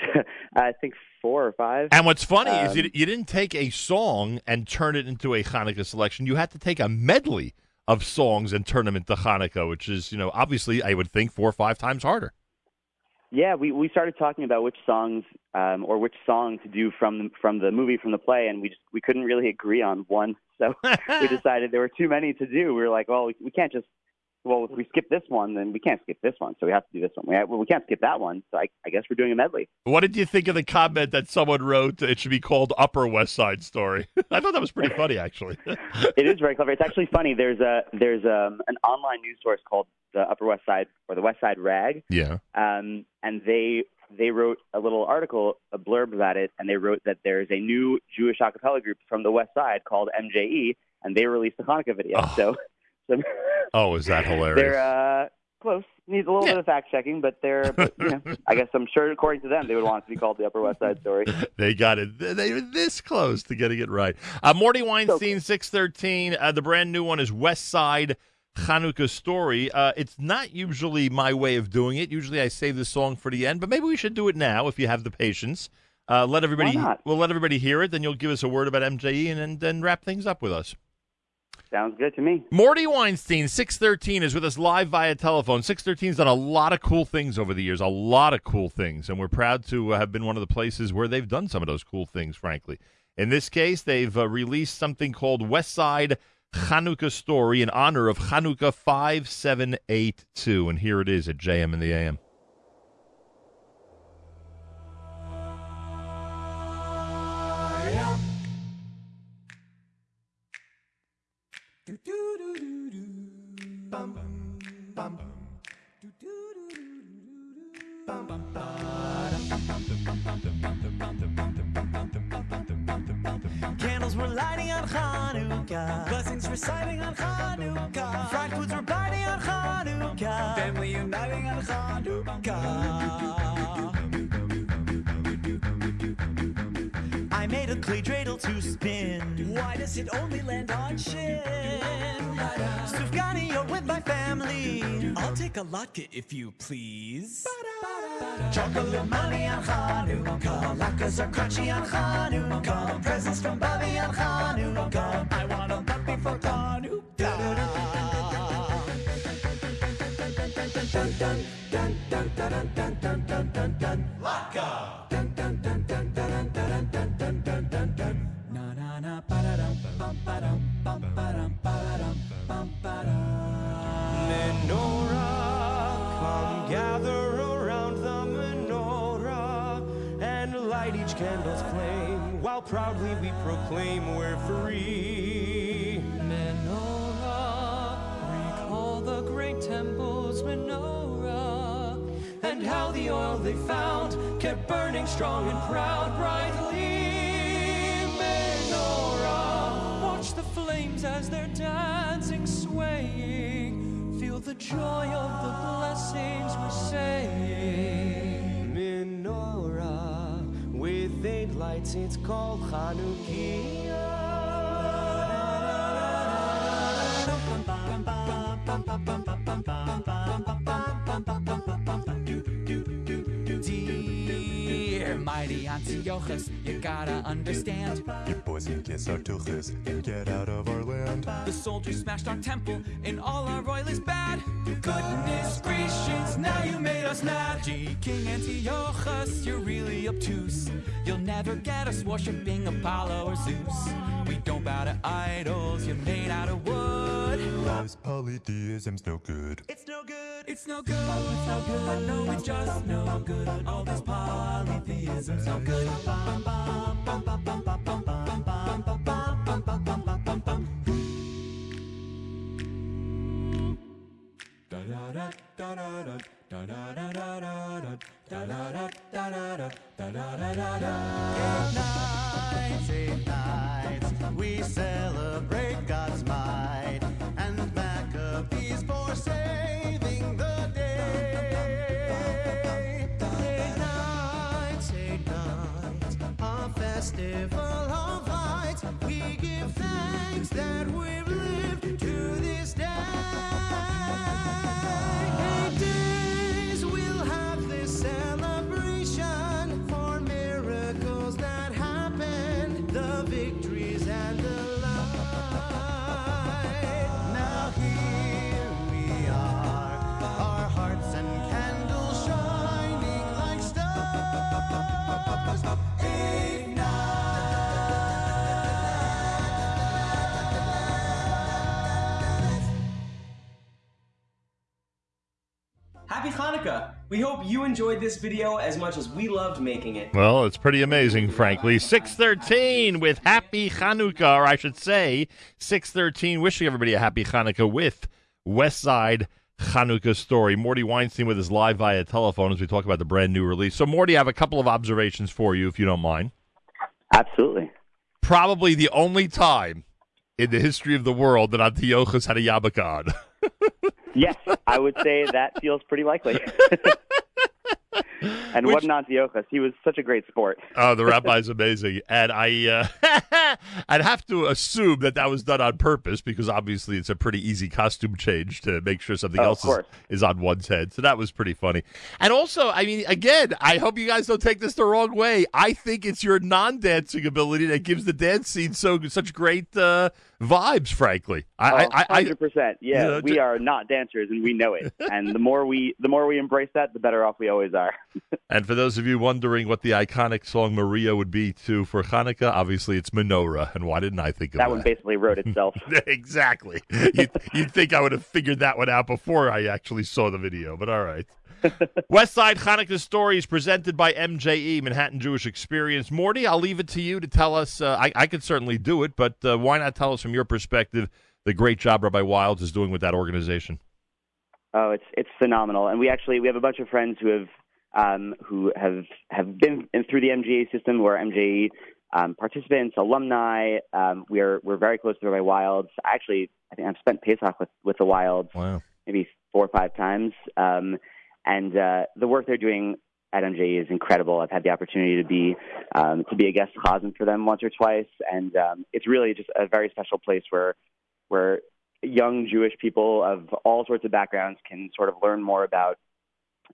I think four or five. And what's funny is Um, you, you didn't take a song and turn it into a Hanukkah selection. You had to take a medley of songs and turn them into Hanukkah, which is, you know, obviously I would think four or five times harder. Yeah, we we started talking about which songs um, or which song to do from from the movie from the play, and we just we couldn't really agree on one. So we decided there were too many to do. We were like, well, we, we can't just well, if we skip this one, then we can't skip this one. So we have to do this one. We well, we can't skip that one. So I, I guess we're doing a medley. What did you think of the comment that someone wrote? It should be called Upper West Side Story. I thought that was pretty funny, actually. it is very clever. It's actually funny. There's a there's um, an online news source called the Upper West Side or the West Side Rag, yeah. um, and they they wrote a little article, a blurb about it, and they wrote that there's a new Jewish a cappella group from the West Side called MJE, and they released a Hanukkah video. So, so Oh, is that hilarious? they're uh, close. Needs a little bit of fact checking, but they're but, you know, I guess I'm sure according to them they would want it to be called the Upper West Side Story. They got it. They were this close to getting it right. Uh, Mordy Weinstein, Six13. Uh, the brand new one is West Side Hanukkah Story. Uh, it's not usually my way of doing it. Usually, I save the song for the end, but maybe we should do it now if you have the patience. Uh, let everybody. We'll let everybody hear it. Then you'll give us a word about MJE and then wrap things up with us. Sounds good to me. Mordy Weinstein, Six13, is with us live via telephone. Six13's done a lot of cool things over the years, a lot of cool things, and we're proud to uh, have been one of the places where they've done some of those cool things, frankly. In this case, they've uh, released something called West Side Hanukkah Story in honor of Hanukkah 5782, and here it is at JM in the AM. Candles were lighting on Hanukkah. Blessings reciting on Hanukkah. Fried foods were biting on Hanukkah. Family uniting on Hanukkah. Dreidel to spin. Why does it only land on shin? Sufganiyot with my family. I'll take a latke if you please. Chocolate money on Hanukkah. Latkes are crunchy on Hanukkah. Presents from Bobby on Hanukkah. I want a puppy for Hanukkah. Proudly we proclaim we're free. Menorah, recall the great temple's menorah, and how the oil they found kept burning strong and proud brightly. Menorah, watch the flames as they're dancing, swaying. Feel the joy of the blessings we're saying. fade lights, it's called Hanukkah. Mighty Antiochus, gotta understand. You boys can kiss our tuchus and get out of our land. The soldiers smashed our temple, and all our oil is bad. Goodness gracious, now you made us mad. Gee, King Antiochus, you're really obtuse. You'll never get us worshipping Apollo or Zeus. We don't bow to idols, you're made out of wood. Love's polytheism's no good. It's no good, it's no good, it's no good I know it's just no good. All this polytheism's no good. Da da da Da da da da da da da da da da bum, bum, bum, bum, bum, bum, bum. Eight nights, eight nights, we celebrate Happy Hanukkah! We hope you enjoyed this video as much as we loved making it. Well, it's pretty amazing, frankly. Six13 with Happy Hanukkah, or I should say, Six13 wishing everybody a Happy Hanukkah with West Side Hanukkah Story. Mordy Weinstein with us live via telephone as we talk about the brand new release. So, Mordy, I have a couple of observations for you, if you don't mind. Absolutely. Probably the only time in the history of the world that Antiochus had a yarmulke on. Yes, I would say that feels pretty likely. and what an Antiochus. He was such a great sport. Oh, the rabbi's amazing, and I uh, I'd have to assume that that was done on purpose because obviously it's a pretty easy costume change to make sure something Oh, else is, is on one's head. So that was pretty funny. And also, I mean, again, I hope you guys don't take this the wrong way. I think it's your non-dancing ability that gives the dance scene so such great uh, vibes. Frankly, I, I hundred percent. Yeah, you know, we are not dancers, and we know it. and the more we, the more we embrace that, the better off we always are. And for those of you wondering what the iconic song Maria would be to for Hanukkah, obviously it's Menorah. And why didn't I think of That that? one basically wrote itself. exactly. You'd, you'd think I would have figured that one out before I actually saw the video, but all right. West Side Hanukkah Story is presented by MJE, Manhattan Jewish Experience. Mordy, I'll leave it to you to tell us. Uh, I, I could certainly do it, but uh, why not tell us from your perspective the great job Rabbi Wildes is doing with that organization? Oh, it's it's phenomenal, and we actually we have a bunch of friends who have um, who have have been in, through the MJE system, who are MJE um, participants, alumni. Um, we are we're very close to Rabbi Wildes. Actually, I think I've spent Pesach with with the Wildes Wow. maybe four or five times, um, and uh, the work they're doing at MJE is incredible. I've had the opportunity to be um, to be a guest chazan for them once or twice, and um, it's really just a very special place where where young Jewish people of all sorts of backgrounds can sort of learn more about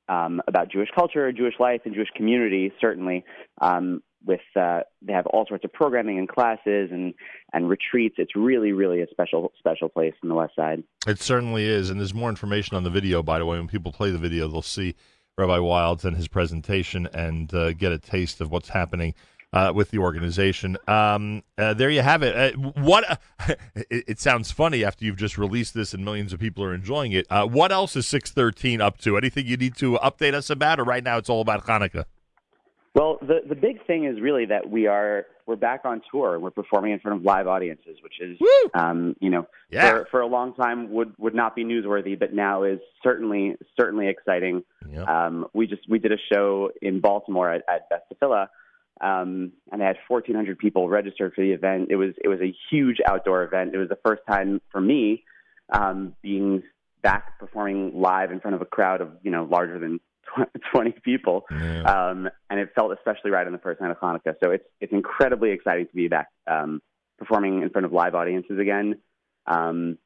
um, about Jewish culture, Jewish life, and Jewish community. Certainly, um, with uh, they have all sorts of programming and classes and and retreats. It's really, really a special special place in the West Side. It certainly is, and there's more information on the video. By the way, when people play the video, they'll see Rabbi Wildes and his presentation and uh, get a taste of what's happening uh, with the organization. Um, uh, there you have it. Uh, what? it, it sounds funny after you've just released this and millions of people are enjoying it. Uh, what else is Six13 up to? Anything you need to update us about, or right now it's all about Hanukkah? Well, the the big thing is really that we are we're back on tour and we're performing in front of live audiences, which is um, you know Yeah. for for a long time would would not be newsworthy, but now is certainly certainly exciting. Um, we just we did a show in Baltimore at, at um, and they had 1,400 people registered for the event. It was it was a huge outdoor event. It was the first time for me um, being back performing live in front of a crowd of you know larger than 20 people, um, and it felt especially right on the first night of Hanukkah. So it's it's incredibly exciting to be back um, performing in front of live audiences again. Um,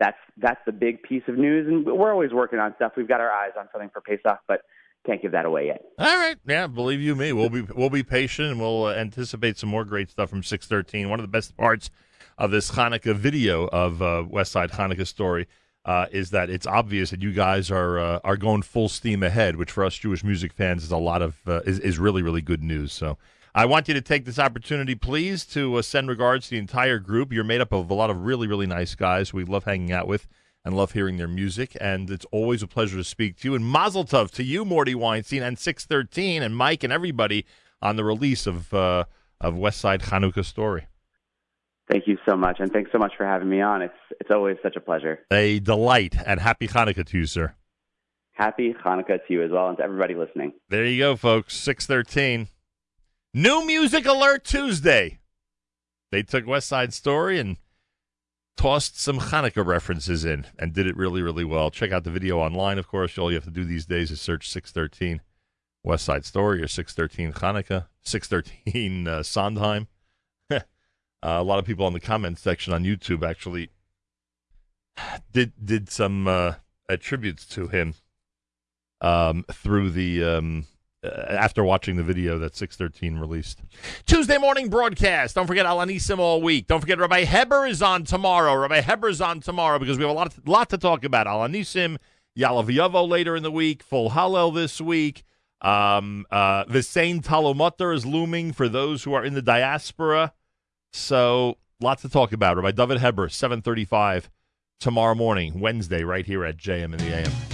that's that's the big piece of news, and we're always working on stuff. We've got our eyes on something for Pesach, but can't give that away yet. All right, yeah, believe you me, we'll be we'll be patient and we'll uh, anticipate some more great stuff from Six13. One of the best parts of this Hanukkah video of uh, West Side Hanukkah story uh, is that it's obvious that you guys are uh, are going full steam ahead, which for us Jewish music fans is a lot of uh, is is really really good news. So. I want you to take this opportunity, please, to uh, send regards to the entire group. You're made up of a lot of really, really nice guys we love hanging out with and love hearing their music. And it's always a pleasure to speak to you. And Mazel Tov to you, Mordy Weinstein, and Six13, and Mike, and everybody on the release of uh, of West Side Hanukkah Story. Thank you so much, and thanks so much for having me on. It's it's always such a pleasure. A delight, and happy Hanukkah to you, sir. happy Hanukkah to you as well and to everybody listening. There you go, folks. Six13. New Music Alert Tuesday. They took West Side Story and tossed some Hanukkah references in and did it really, really well. Check out the video online, of course. All you have to do these days is search Six13 West Side Story or Six13 Hanukkah, Six13 uh, Sondheim. uh, a lot of people on the comments section on YouTube actually did did some uh, attributes to him um, through the um, after watching the video that Six13 released. Tuesday morning broadcast. Don't forget Al HaNisim all week. Don't forget Rabbi Heber is on tomorrow. Rabbi Heber is on tomorrow because we have a lot, lot to talk about. Al HaNisim, Yalav later in the week, Full Hallel this week. Um, uh, V'sein Tal Umatar is looming for those who are in the diaspora. So lots to talk about. Rabbi David Heber, 735 tomorrow morning, Wednesday, right here at JM in the AM.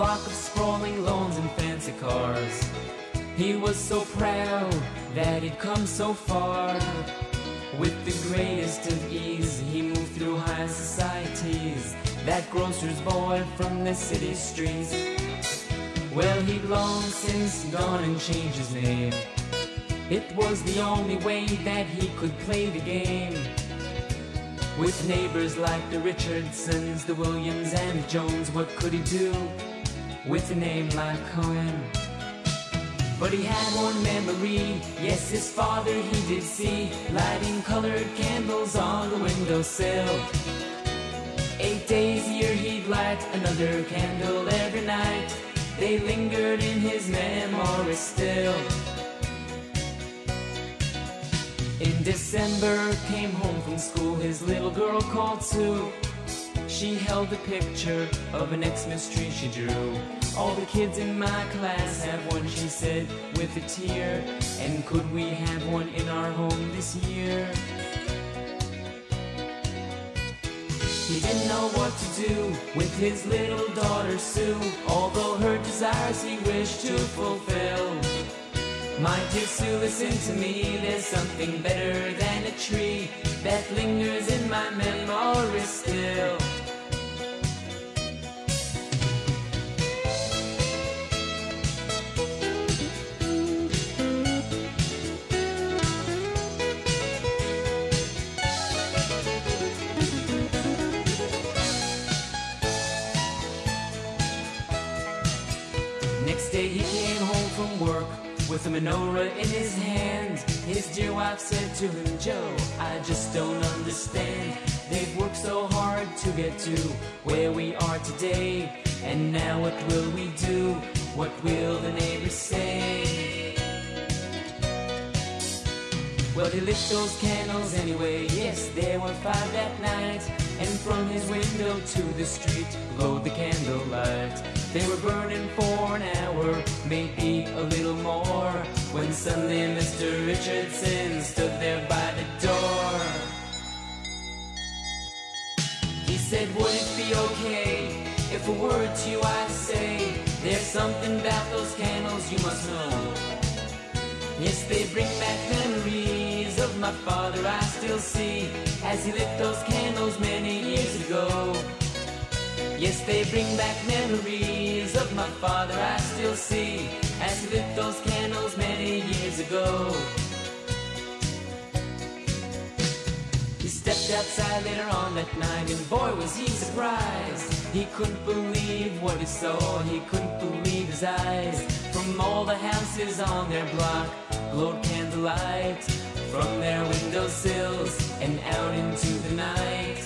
Block of sprawling lawns and fancy cars, he was so proud that he'd come so far. With the greatest of ease, he moved through high societies. That grocer's boy from the city streets. Well, he'd long since gone and changed his name. It was the only way that he could play the game. With neighbors like the Richardsons, the Williams, and the Jones, what could he do with a name like Cohen? But he had one memory, yes, his father he did see, lighting colored candles on the windowsill. Eight days a year he'd light another candle every night. They lingered in his memory still. In December, came home from school, his little girl called Sue. She held a picture of an Xmas tree she drew. All the kids in my class have one, she said, with a tear. And could we have one in our home this year? He didn't know what to do with his little daughter Sue, although her desires he wished to fulfill. My dear Sue, listen to me, there's something better than a tree that lingers in my memory still. With a menorah in his hand. His dear wife said to him, Joe, I just don't understand. They've worked so hard to get to where we are today. And now what will we do? What will the neighbors say? Well, he lit those candles anyway. Yes, there were five that night. And from his window to the street glowed the candlelight. They were burning for an hour, maybe a little more. When suddenly Mr. Richardson stood there by the door. He said, Would it be okay if a word to you I say? There's something about those candles you must know. Yes, they bring back memories of my father I still see as he lit those candles many years ago. Yes, they bring back memories of my father I still see as he lit those candles many years ago. He stepped outside later on that night and boy was he surprised. He couldn't believe what he saw, he couldn't believe his eyes. From all the houses on their block glowed candlelight from their windowsills and out into the night.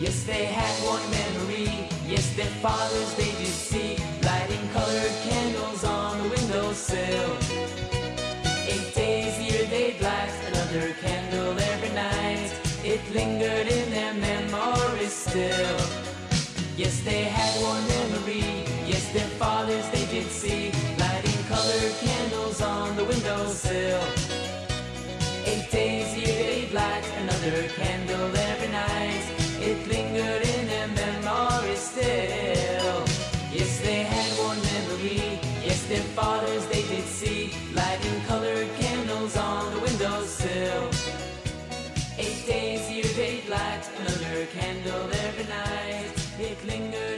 Yes, they had one memory. Yes, their fathers they did see lighting colored candles on the windowsill. Eight days a year they'd light another candle every night. It lingered in their memory still. Yes, they had one memory. Yes, their fathers Eight days, year, eight lights, another candle every night. It lingered in their memory still. Yes, they had one memory. Yes, their fathers they did see, lighting colored candles on the windowsill. Eight days, year, eight lights, another candle every night. It lingered.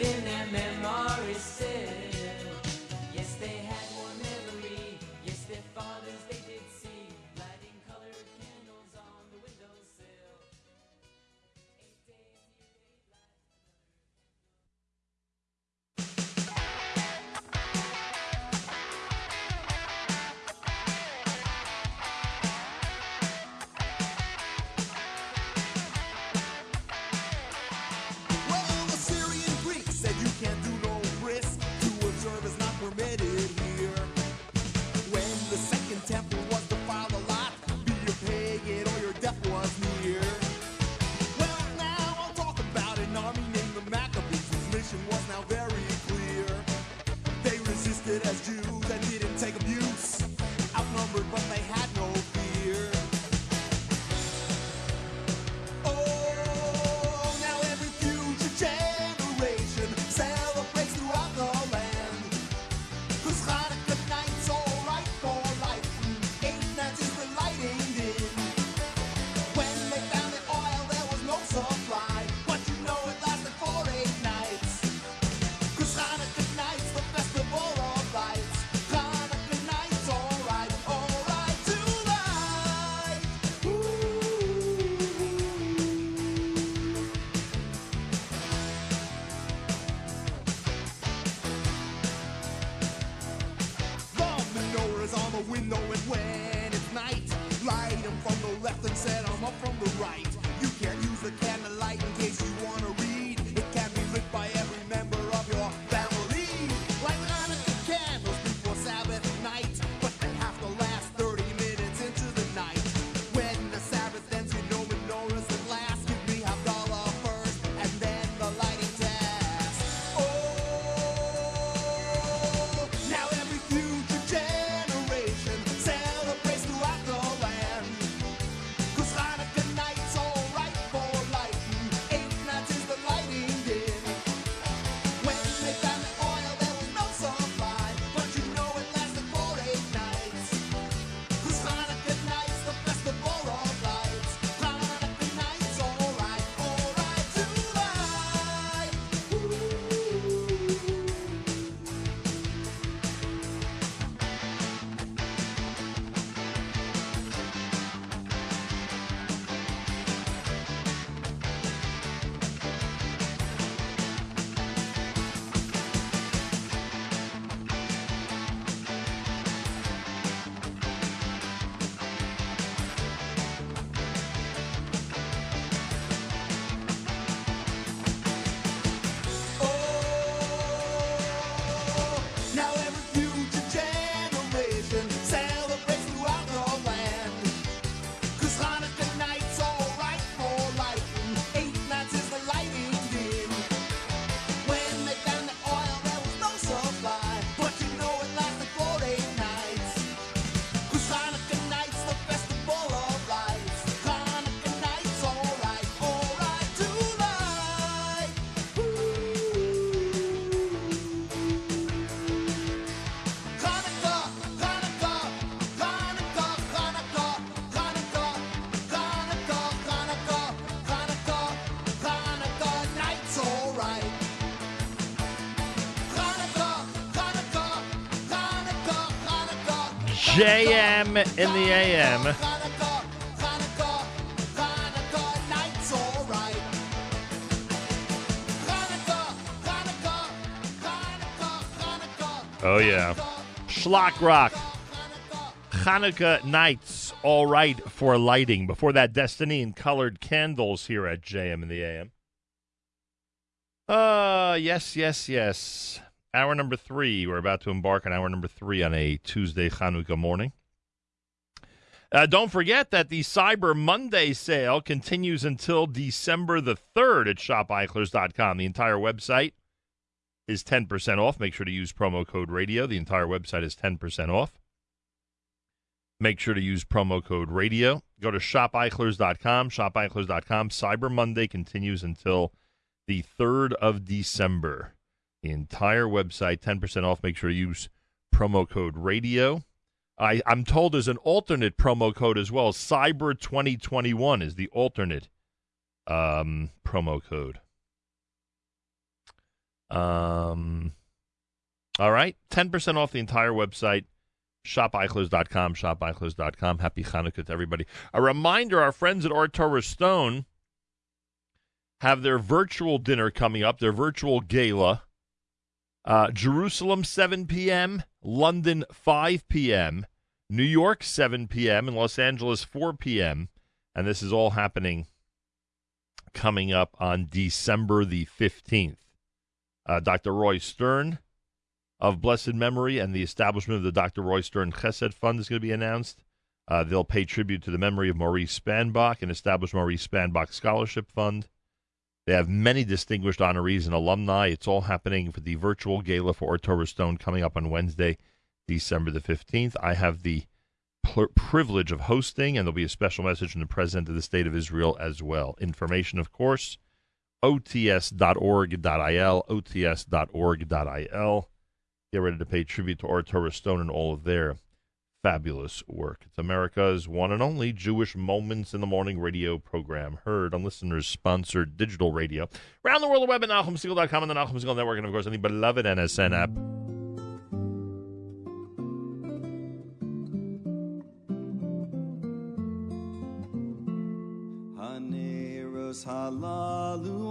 JM in the AM. Oh, yeah. Shlock Rock. Hanukkah Nights, All Right for Lighting. Before that, Destiny and Colored Candles here at JM in the AM. Uh, yes, yes, yes hour number three. We're about to embark on hour number three on a Tuesday Hanukkah morning. Uh, don't forget that the Cyber Monday sale continues until December the 3rd at shopeichlers.com. The entire website is 10% off. Make sure to use promo code radio. The entire website is 10% off. Make sure to use promo code radio. Go to shopeichlers.com, shopeichlers.com. Cyber Monday continues until the 3rd of December entire website, 10% off. Make sure you use promo code radio. I, I'm told there's an alternate promo code as well. Cyber 2021 is the alternate um, promo code. Um, all right. 10% off the entire website. ShopEichlers.com, ShopEichlers.com. Happy Hanukkah to everybody. A reminder our friends at Ohr Torah Stone have their virtual dinner coming up, their virtual gala uh, Jerusalem 7 p.m., London 5 p.m., New York 7 p.m., and Los Angeles 4 p.m. And this is all happening coming up on December the 15th. Uh, Dr. Roy Stern of blessed memory and the establishment of the Dr. Roy Stern Chesed Fund is going to be announced. Uh, they'll pay tribute to the memory of Maurice Spanbach and establish Maurice Spanbach Scholarship Fund. They have many distinguished honorees and alumni. It's all happening for the virtual gala for Ohr Torah Stone coming up on Wednesday, December the 15th. I have the pl- privilege of hosting, and there'll be a special message from the President of the State of Israel as well. Information, of course, ots.org.il, ots.org.il. Get ready to pay tribute to Ohr Torah Stone and all of their fabulous work. It's America's one and only Jewish Moments in the Morning radio program, heard on listeners sponsored digital radio. Around the world, the web at NachumSegal.com and the Nachum Segal Network, and of course, on the beloved NSN app. Halalu,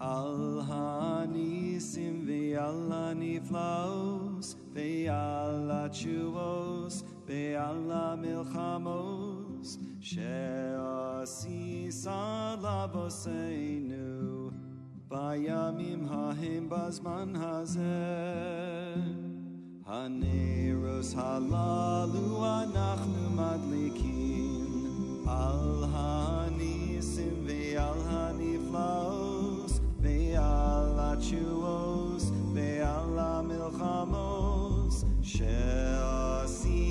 על הניסים ועל הנפלאות ועל התשובות ועל המלחמות שעשית לבושנו בימים ההם בזמן הזה הנרות הללו אנחנו מדליקים על הניסים ועל הנפלאות ועל התשובות ועל המלחמות שעשית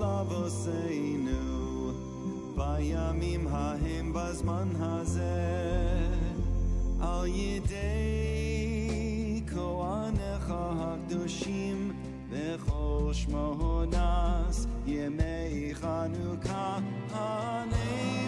לבושנו בימים ההם בזמן הזה על ידי כהניך הקדושים בכל שמונס ימי חנוכה הנרות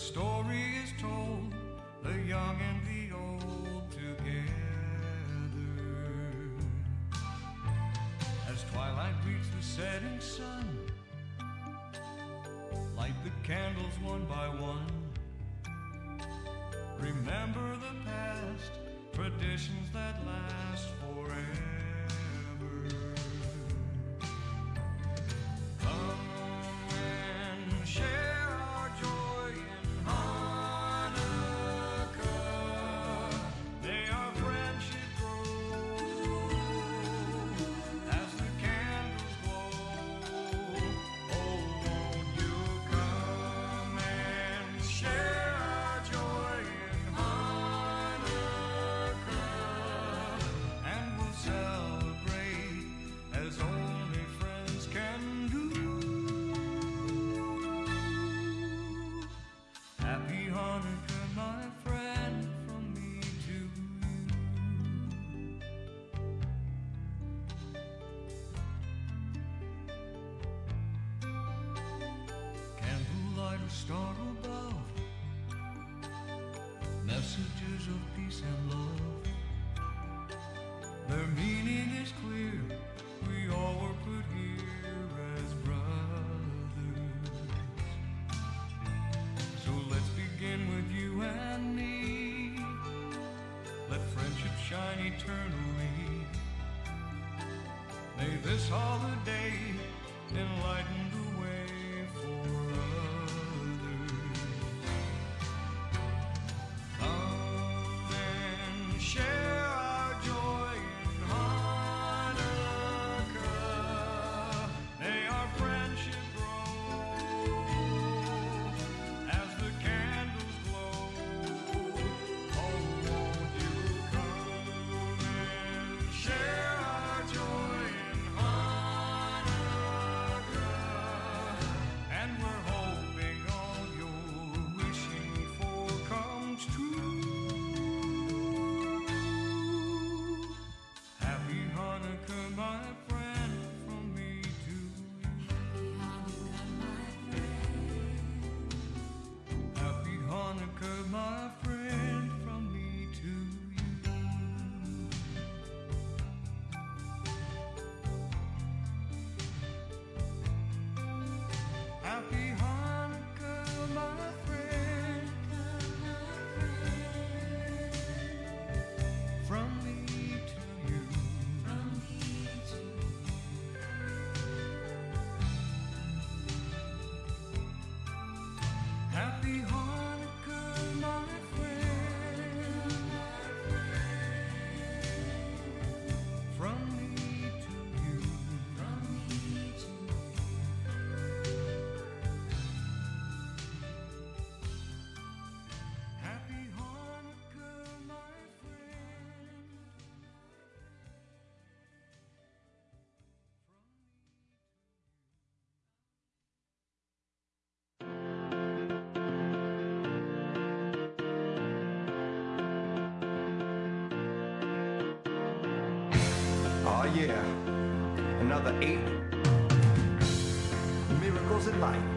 story is told, the young and the old together. As twilight greets the setting sun, light the candles one by one. Remember the past, traditions that last forever. messages of peace and love. Their meaning is clear, we all were put here as brothers. So let's begin with you and me. Let friendship shine eternally. May this holiday enlighten Yeah, another eight miracles in life.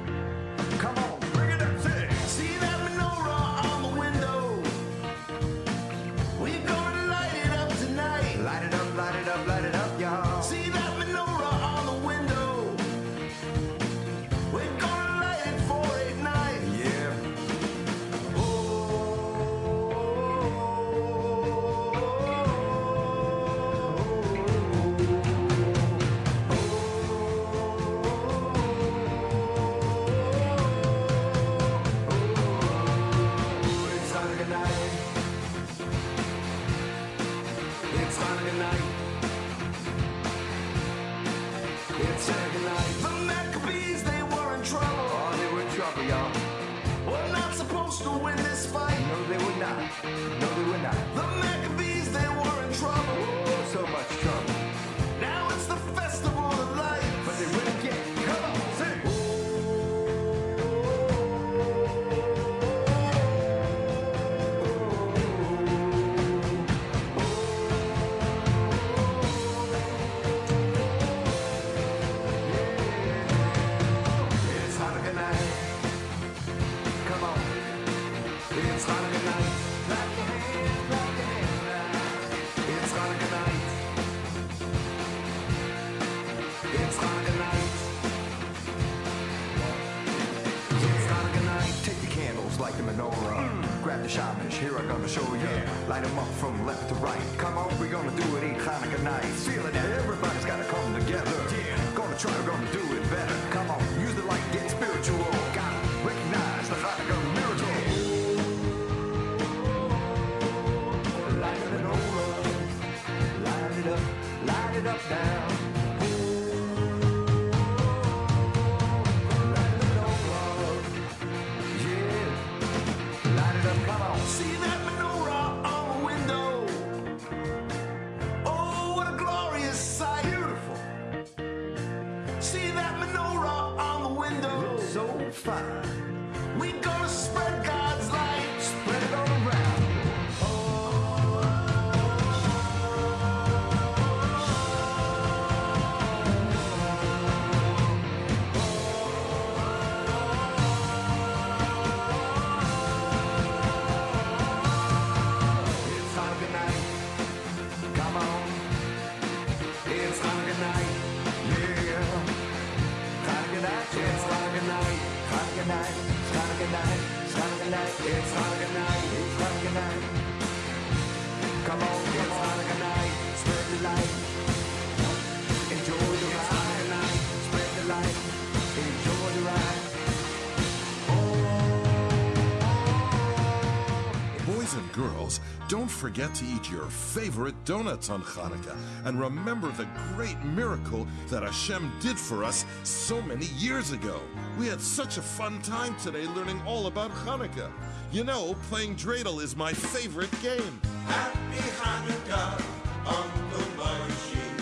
Don't forget to eat your favorite donuts on Hanukkah and remember the great miracle that Hashem did for us so many years ago. We had such a fun time today learning all about Hanukkah. You know, playing dreidel is my favorite game. Happy Hanukkah, Uncle Moshe.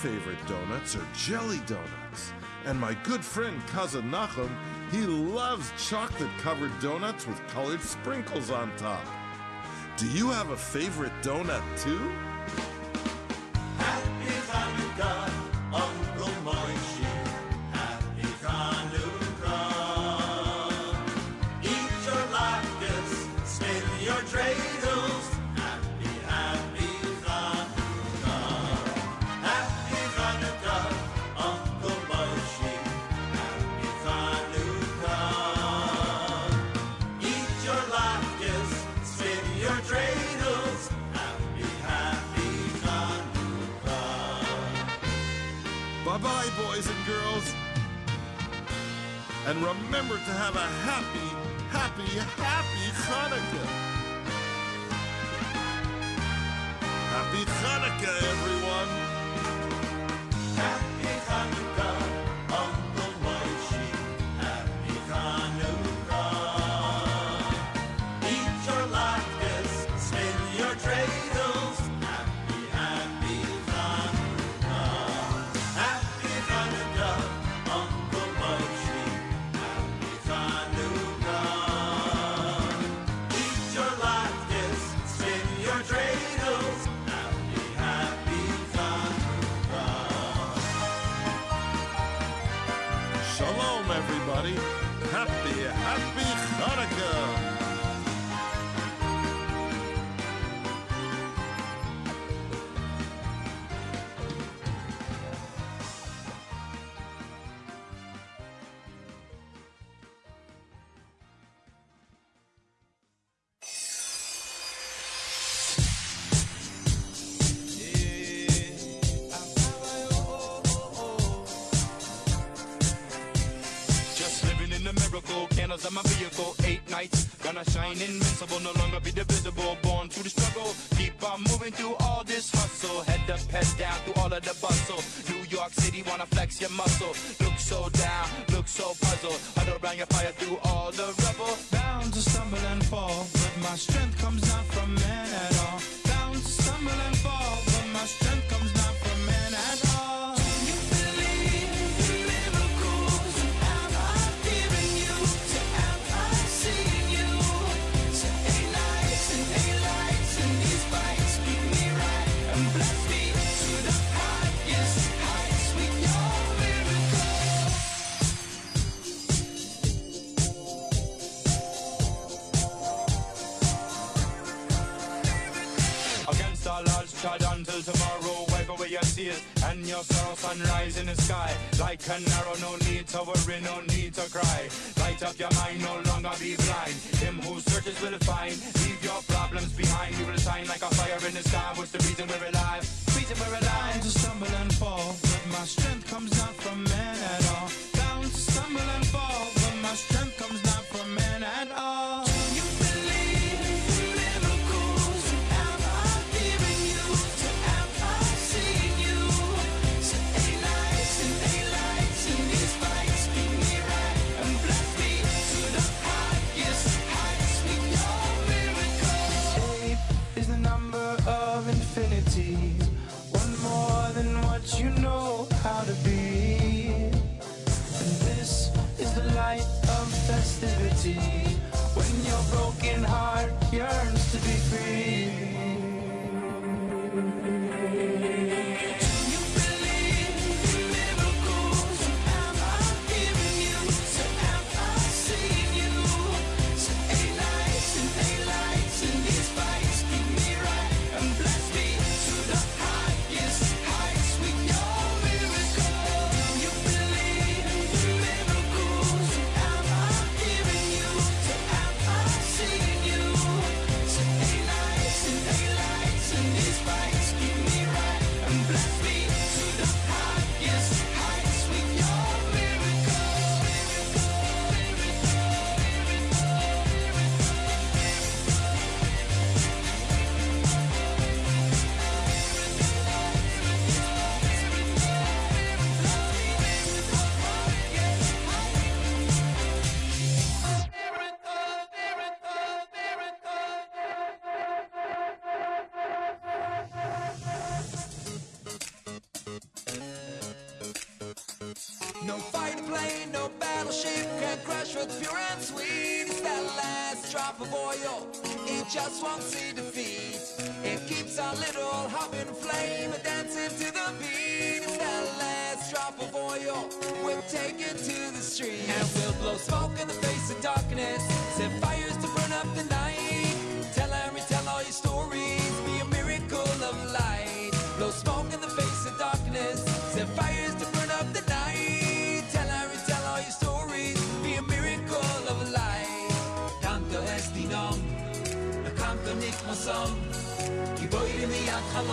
favorite donuts are jelly donuts. And my good friend cousin Nachum, he loves chocolate covered donuts with colored sprinkles on top. Do you have a favorite donut too? boys and girls. And remember to have a happy, happy, happy Hanukkah. Happy Hanukkah, everyone. No fighter plane, no battleship can crush what's pure and sweet. It's that last drop of oil, it just won't see defeat. It keeps our little hub flame dancing to the beat. It's that last drop of oil, we're taking to the streets. And we'll blow smoke in the face of darkness, set fire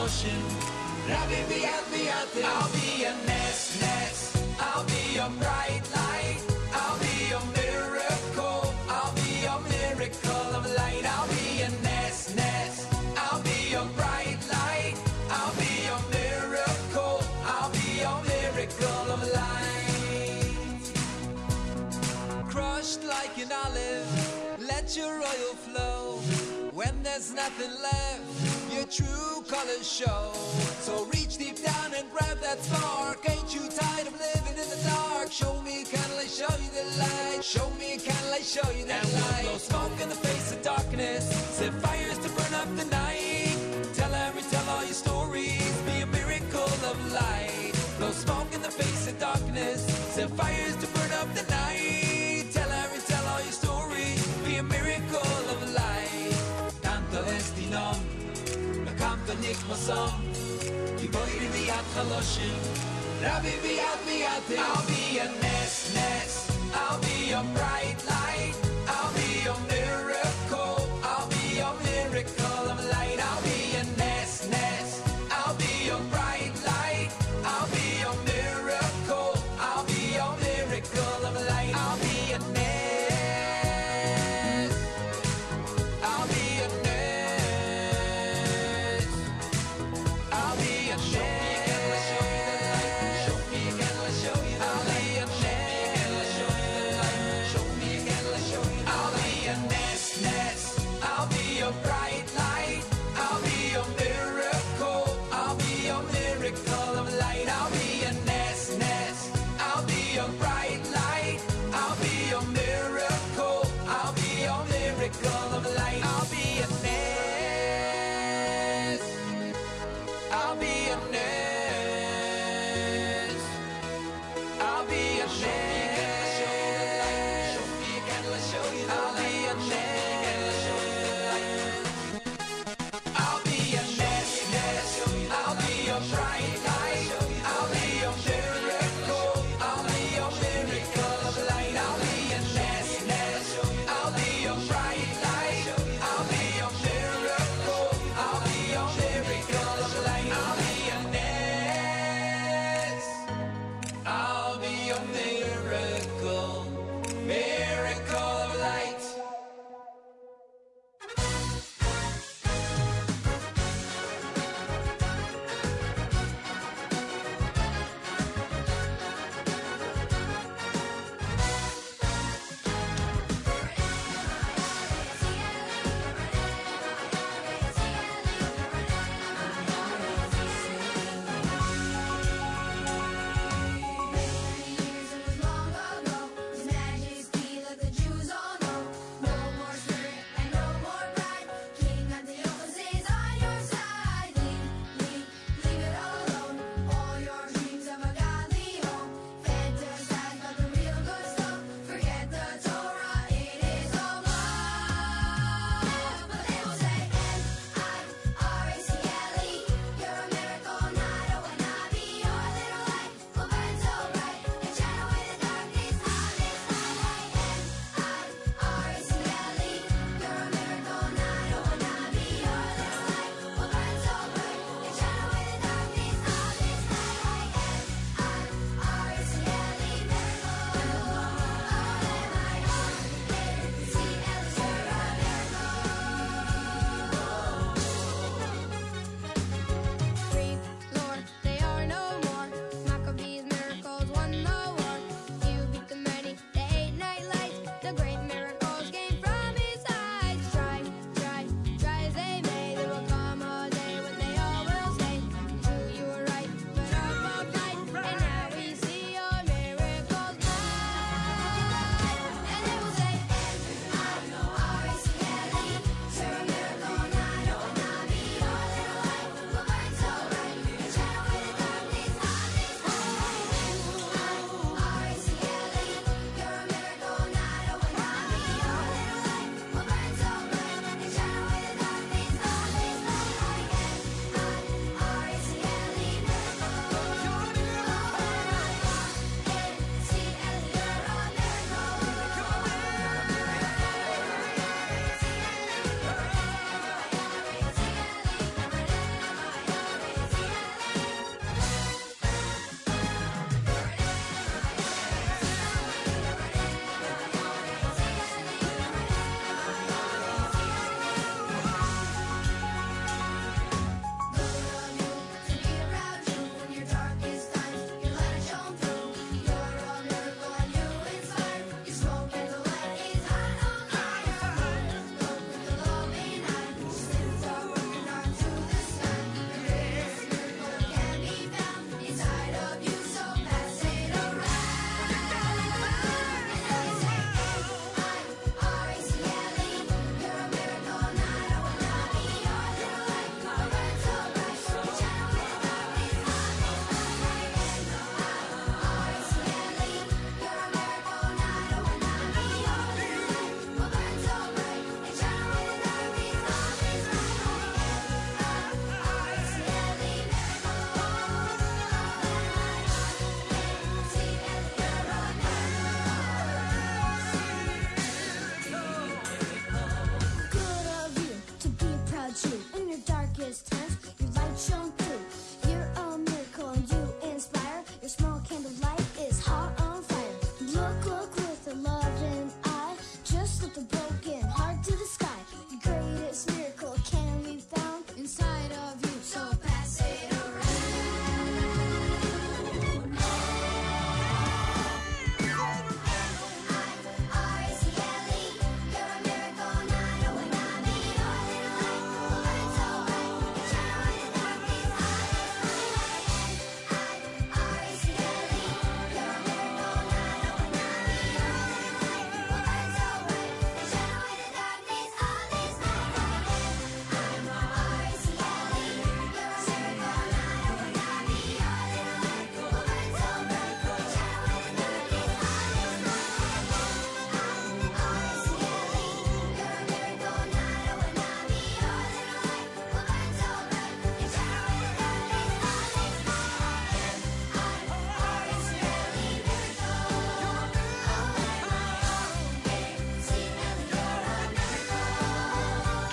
ocean. Rabbi, be at I'll be a nest, nest. I'll be a bright light. I'll be a miracle. I'll be a miracle of light. I'll be a nest, nest. I'll be a bright light. I'll be a miracle. I'll be a miracle of light. Crushed like an olive, let your oil flow. When there's nothing left true colors show. So reach deep down and grab that spark. Ain't you tired of living in the dark? Show me, can I show you the light? Show me, can I show you that light? No smoke in the face. song. Rabbi. I'll be a nest, nest. I'll be your bride.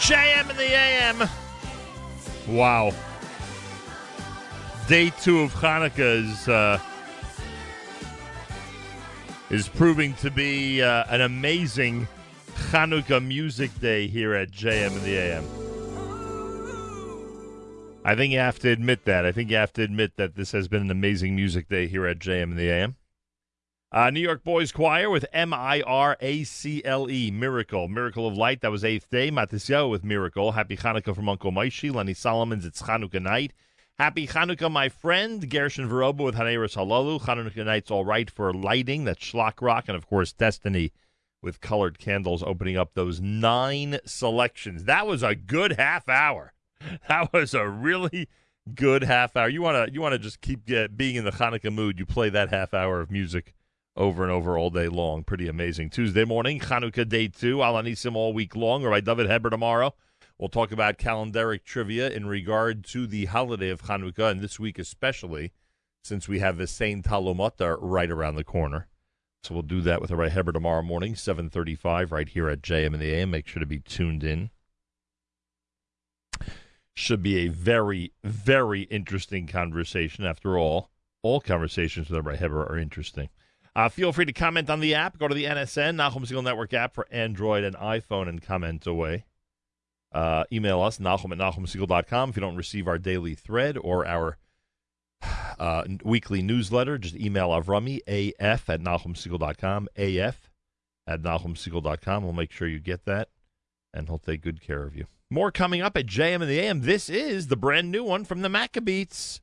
JM in the AM. Wow. Day two of Hanukkah is uh, is proving to be uh, an amazing Hanukkah music day here at JM in the AM. I think you have to admit that. I think you have to admit that this has been an amazing music day here at JM in the AM. Uh, New York Boys Choir with M I R A C L E, Miracle. Miracle of Light, that was eighth day. Matisyahu with Miracle. Happy Hanukkah from Uncle Moishy. Lenny Solomons, it's Hanukkah night. Happy Hanukkah, my friend. Gershon Veroba with Haneris Halalu. Hanukkah night's all right for lighting. That's Shlock Rock. And of course, Destiny with colored candles opening up those nine selections. That was a good half hour. That was a really good half hour. You want to you want to just keep get, being in the Hanukkah mood. You play that half hour of music over and over all day long. Pretty amazing. Tuesday morning, Hanukkah day two. Al HaNisim all week long. Or by David Heber tomorrow. We'll talk about calendaric trivia in regard to the holiday of Hanukkah, and this week especially, since we have the Sein Tal Umatar right around the corner. So we'll do that with Rabbi Heber tomorrow morning, 735, right here at JM in the AM. Make sure to be tuned in. Should be a very, very interesting conversation. After all, all conversations with Rabbi Heber are interesting. Uh, feel free to comment on the app. Go to the NSN, Nachum Segal Network app for Android and iPhone and comment away. Uh, email us, Nachum at NachumSegal.com. If you don't receive our daily thread or our uh, weekly newsletter, just email Avrami, AF at NachumSegal.com, AF at NachumSegal.com. We'll make sure you get that, and he'll take good care of you. More coming up at JM and the AM. This is the brand new one from the Maccabeats.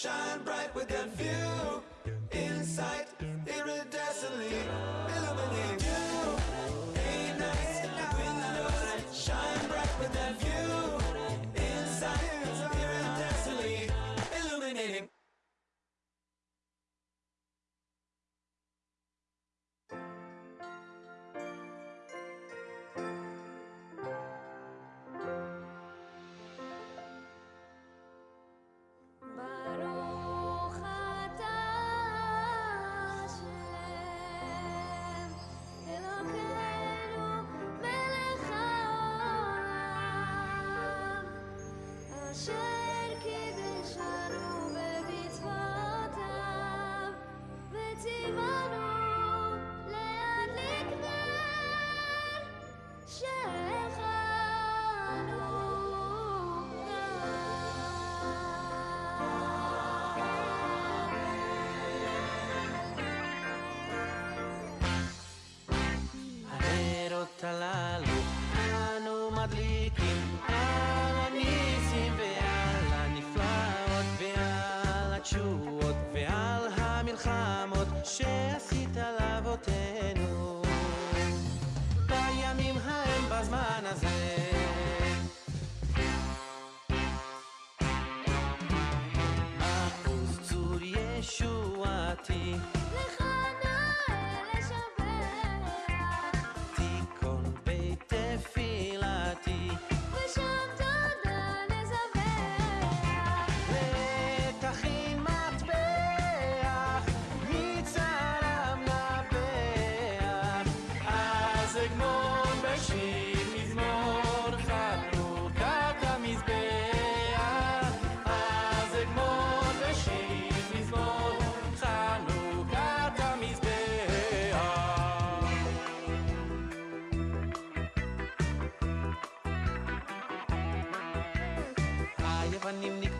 Shine bright with that view. Sẽ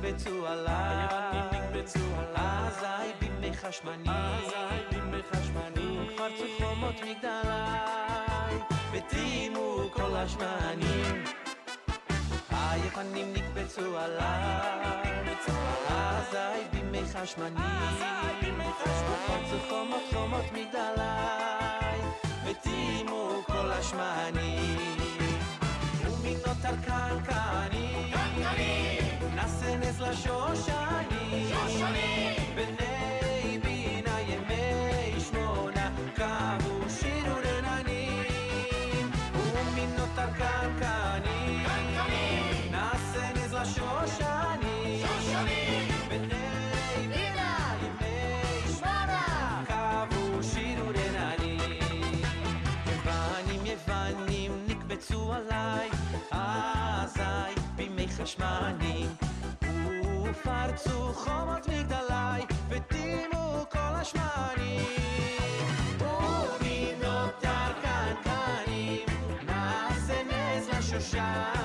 נקבצו עליו, אזי בימי חשמני, אזי בימי חשמני, ופרצו חומות מגדלי, וטעימו כל השמנים. היפנים נקבצו עליו, אזי בימי חשמני, ופרצו חומות חומות מגדלי, וטעימו כל השמנים. ומן נותר קרקע נעשה נס לשושני, בני בינה ימי שמונה, קבו שירו רננים. ומנותר קנקני, נעשה נס לשושני, בני בינה ימי שמונה, קבו שירו רננים. יוונים יוונים נקבצו עליי, אזי בימי חשמנים, יפרצו חומות מגדליי ודימו כל השמנים ומן אותר קנקנים נעשה נס לשושן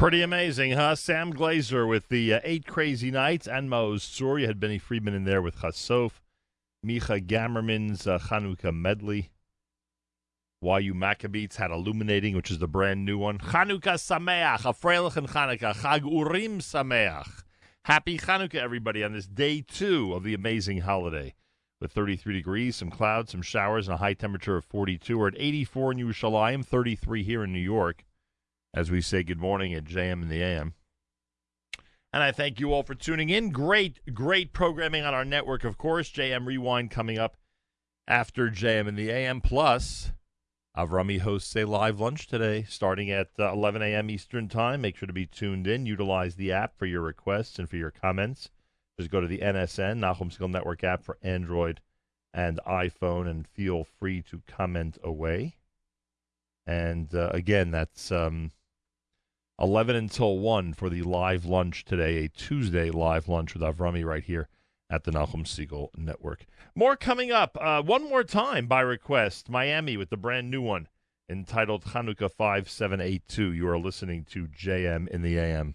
Pretty amazing, huh? Sam Glazer with the uh, Eight Crazy Nights and Maoz Tzur. You had Benny Friedman in there with Chasof. Micha Gammerman's uh, Chanukah medley. YU Maccabeats had Illuminating, which is the brand new one. Chanukah Sameach, a Freilich and Chanukah. Chag Urim Sameach. Happy Chanukah, everybody, on this day two of the amazing holiday. With 33 degrees, some clouds, some showers, and a high temperature of 42. We're at 84 in Yerushalayim, 33 here in New York as we say good morning at JM in the AM. And I thank you all for tuning in. Great, great programming on our network, of course. JM Rewind coming up after JM in the AM. Plus, Avrami hosts a live lunch today starting at uh, 11 a.m. Eastern Time. Make sure to be tuned in. Utilize the app for your requests and for your comments. Just go to the NSN, Nachum Segal Network app for Android and iPhone, and feel free to comment away. And uh, again, that's um, 11 until 1 for the live lunch today, a Tuesday live lunch with Avrami right here at the Nachum Segal Network. More coming up. Uh, one more time by request Miami with the brand new one entitled Hanukkah 5782. You are listening to JM in the AM.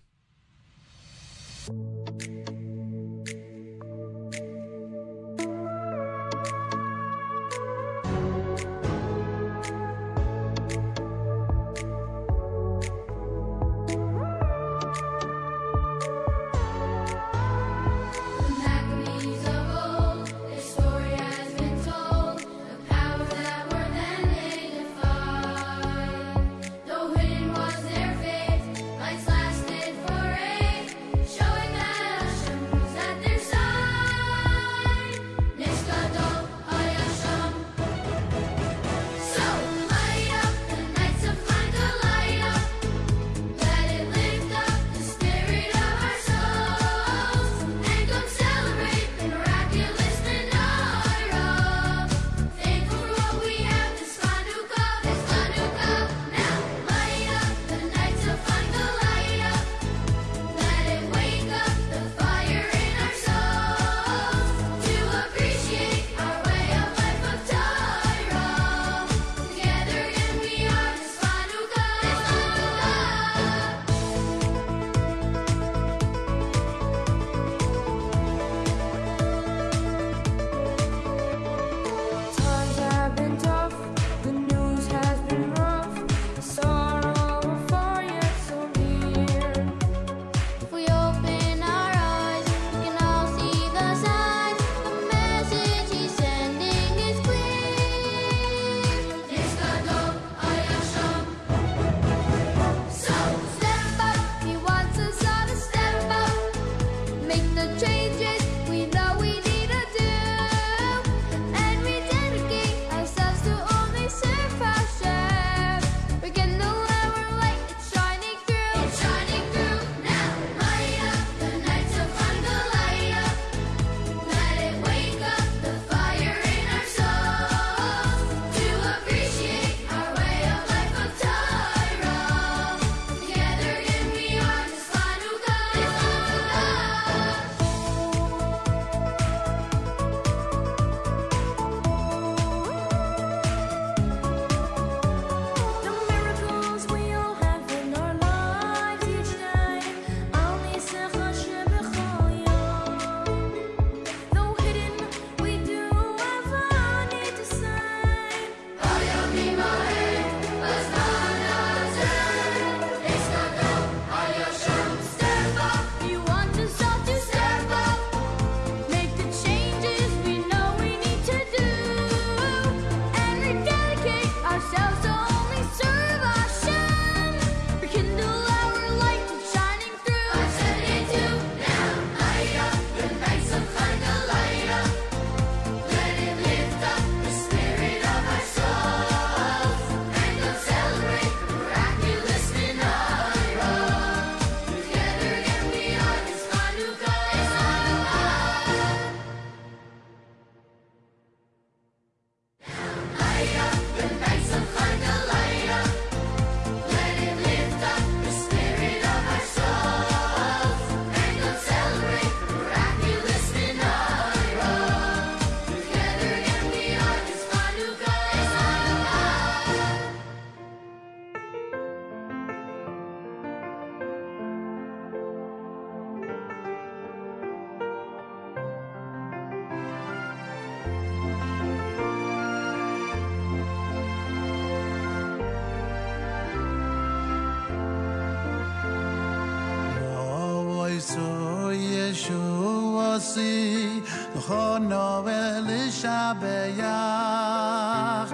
beyach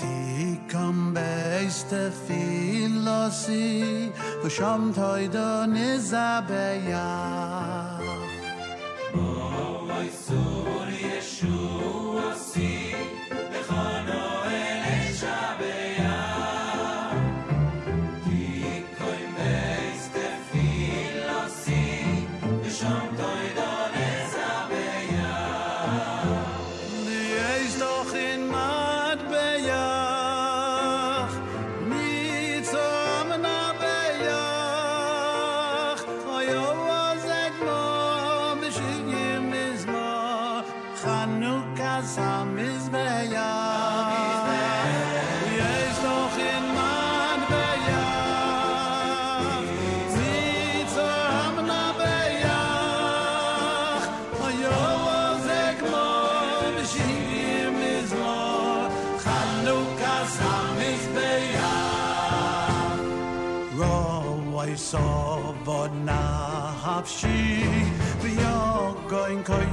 ti kom beist filosi vo sham toy do oh my soul yeshua see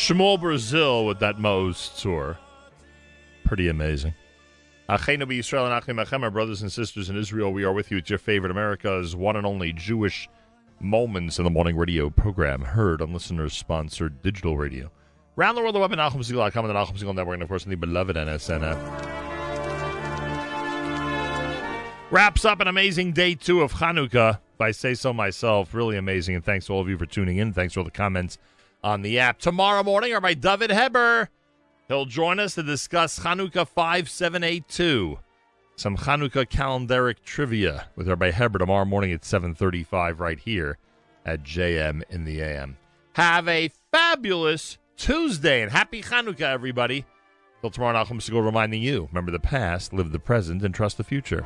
Shmuel Brazil with that Maoz Tzur. Pretty amazing. Achenu Yisrael and Achim Achem, brothers and sisters in Israel, we are with you at your favorite America's one and only Jewish Moments in the Morning radio program, heard on listeners sponsored digital radio. Round the world, the web at NachumSegal.com and the Nachum Segal Network, and of course, on the beloved NSN app. Wraps up an amazing day two of Hanukkah, if I say so myself. Really amazing, and thanks to all of you for tuning in. Thanks for all the comments on the app. Tomorrow morning, our by David Heber. He'll join us to discuss Hanukkah 5782. Some Hanukkah calendaric trivia with Rabbi Heber tomorrow morning at 735 right here at JM in the AM. Have a fabulous Tuesday and happy Hanukkah, everybody. Till tomorrow, Nachum Segal reminding you, remember the past, live the present, and trust the future.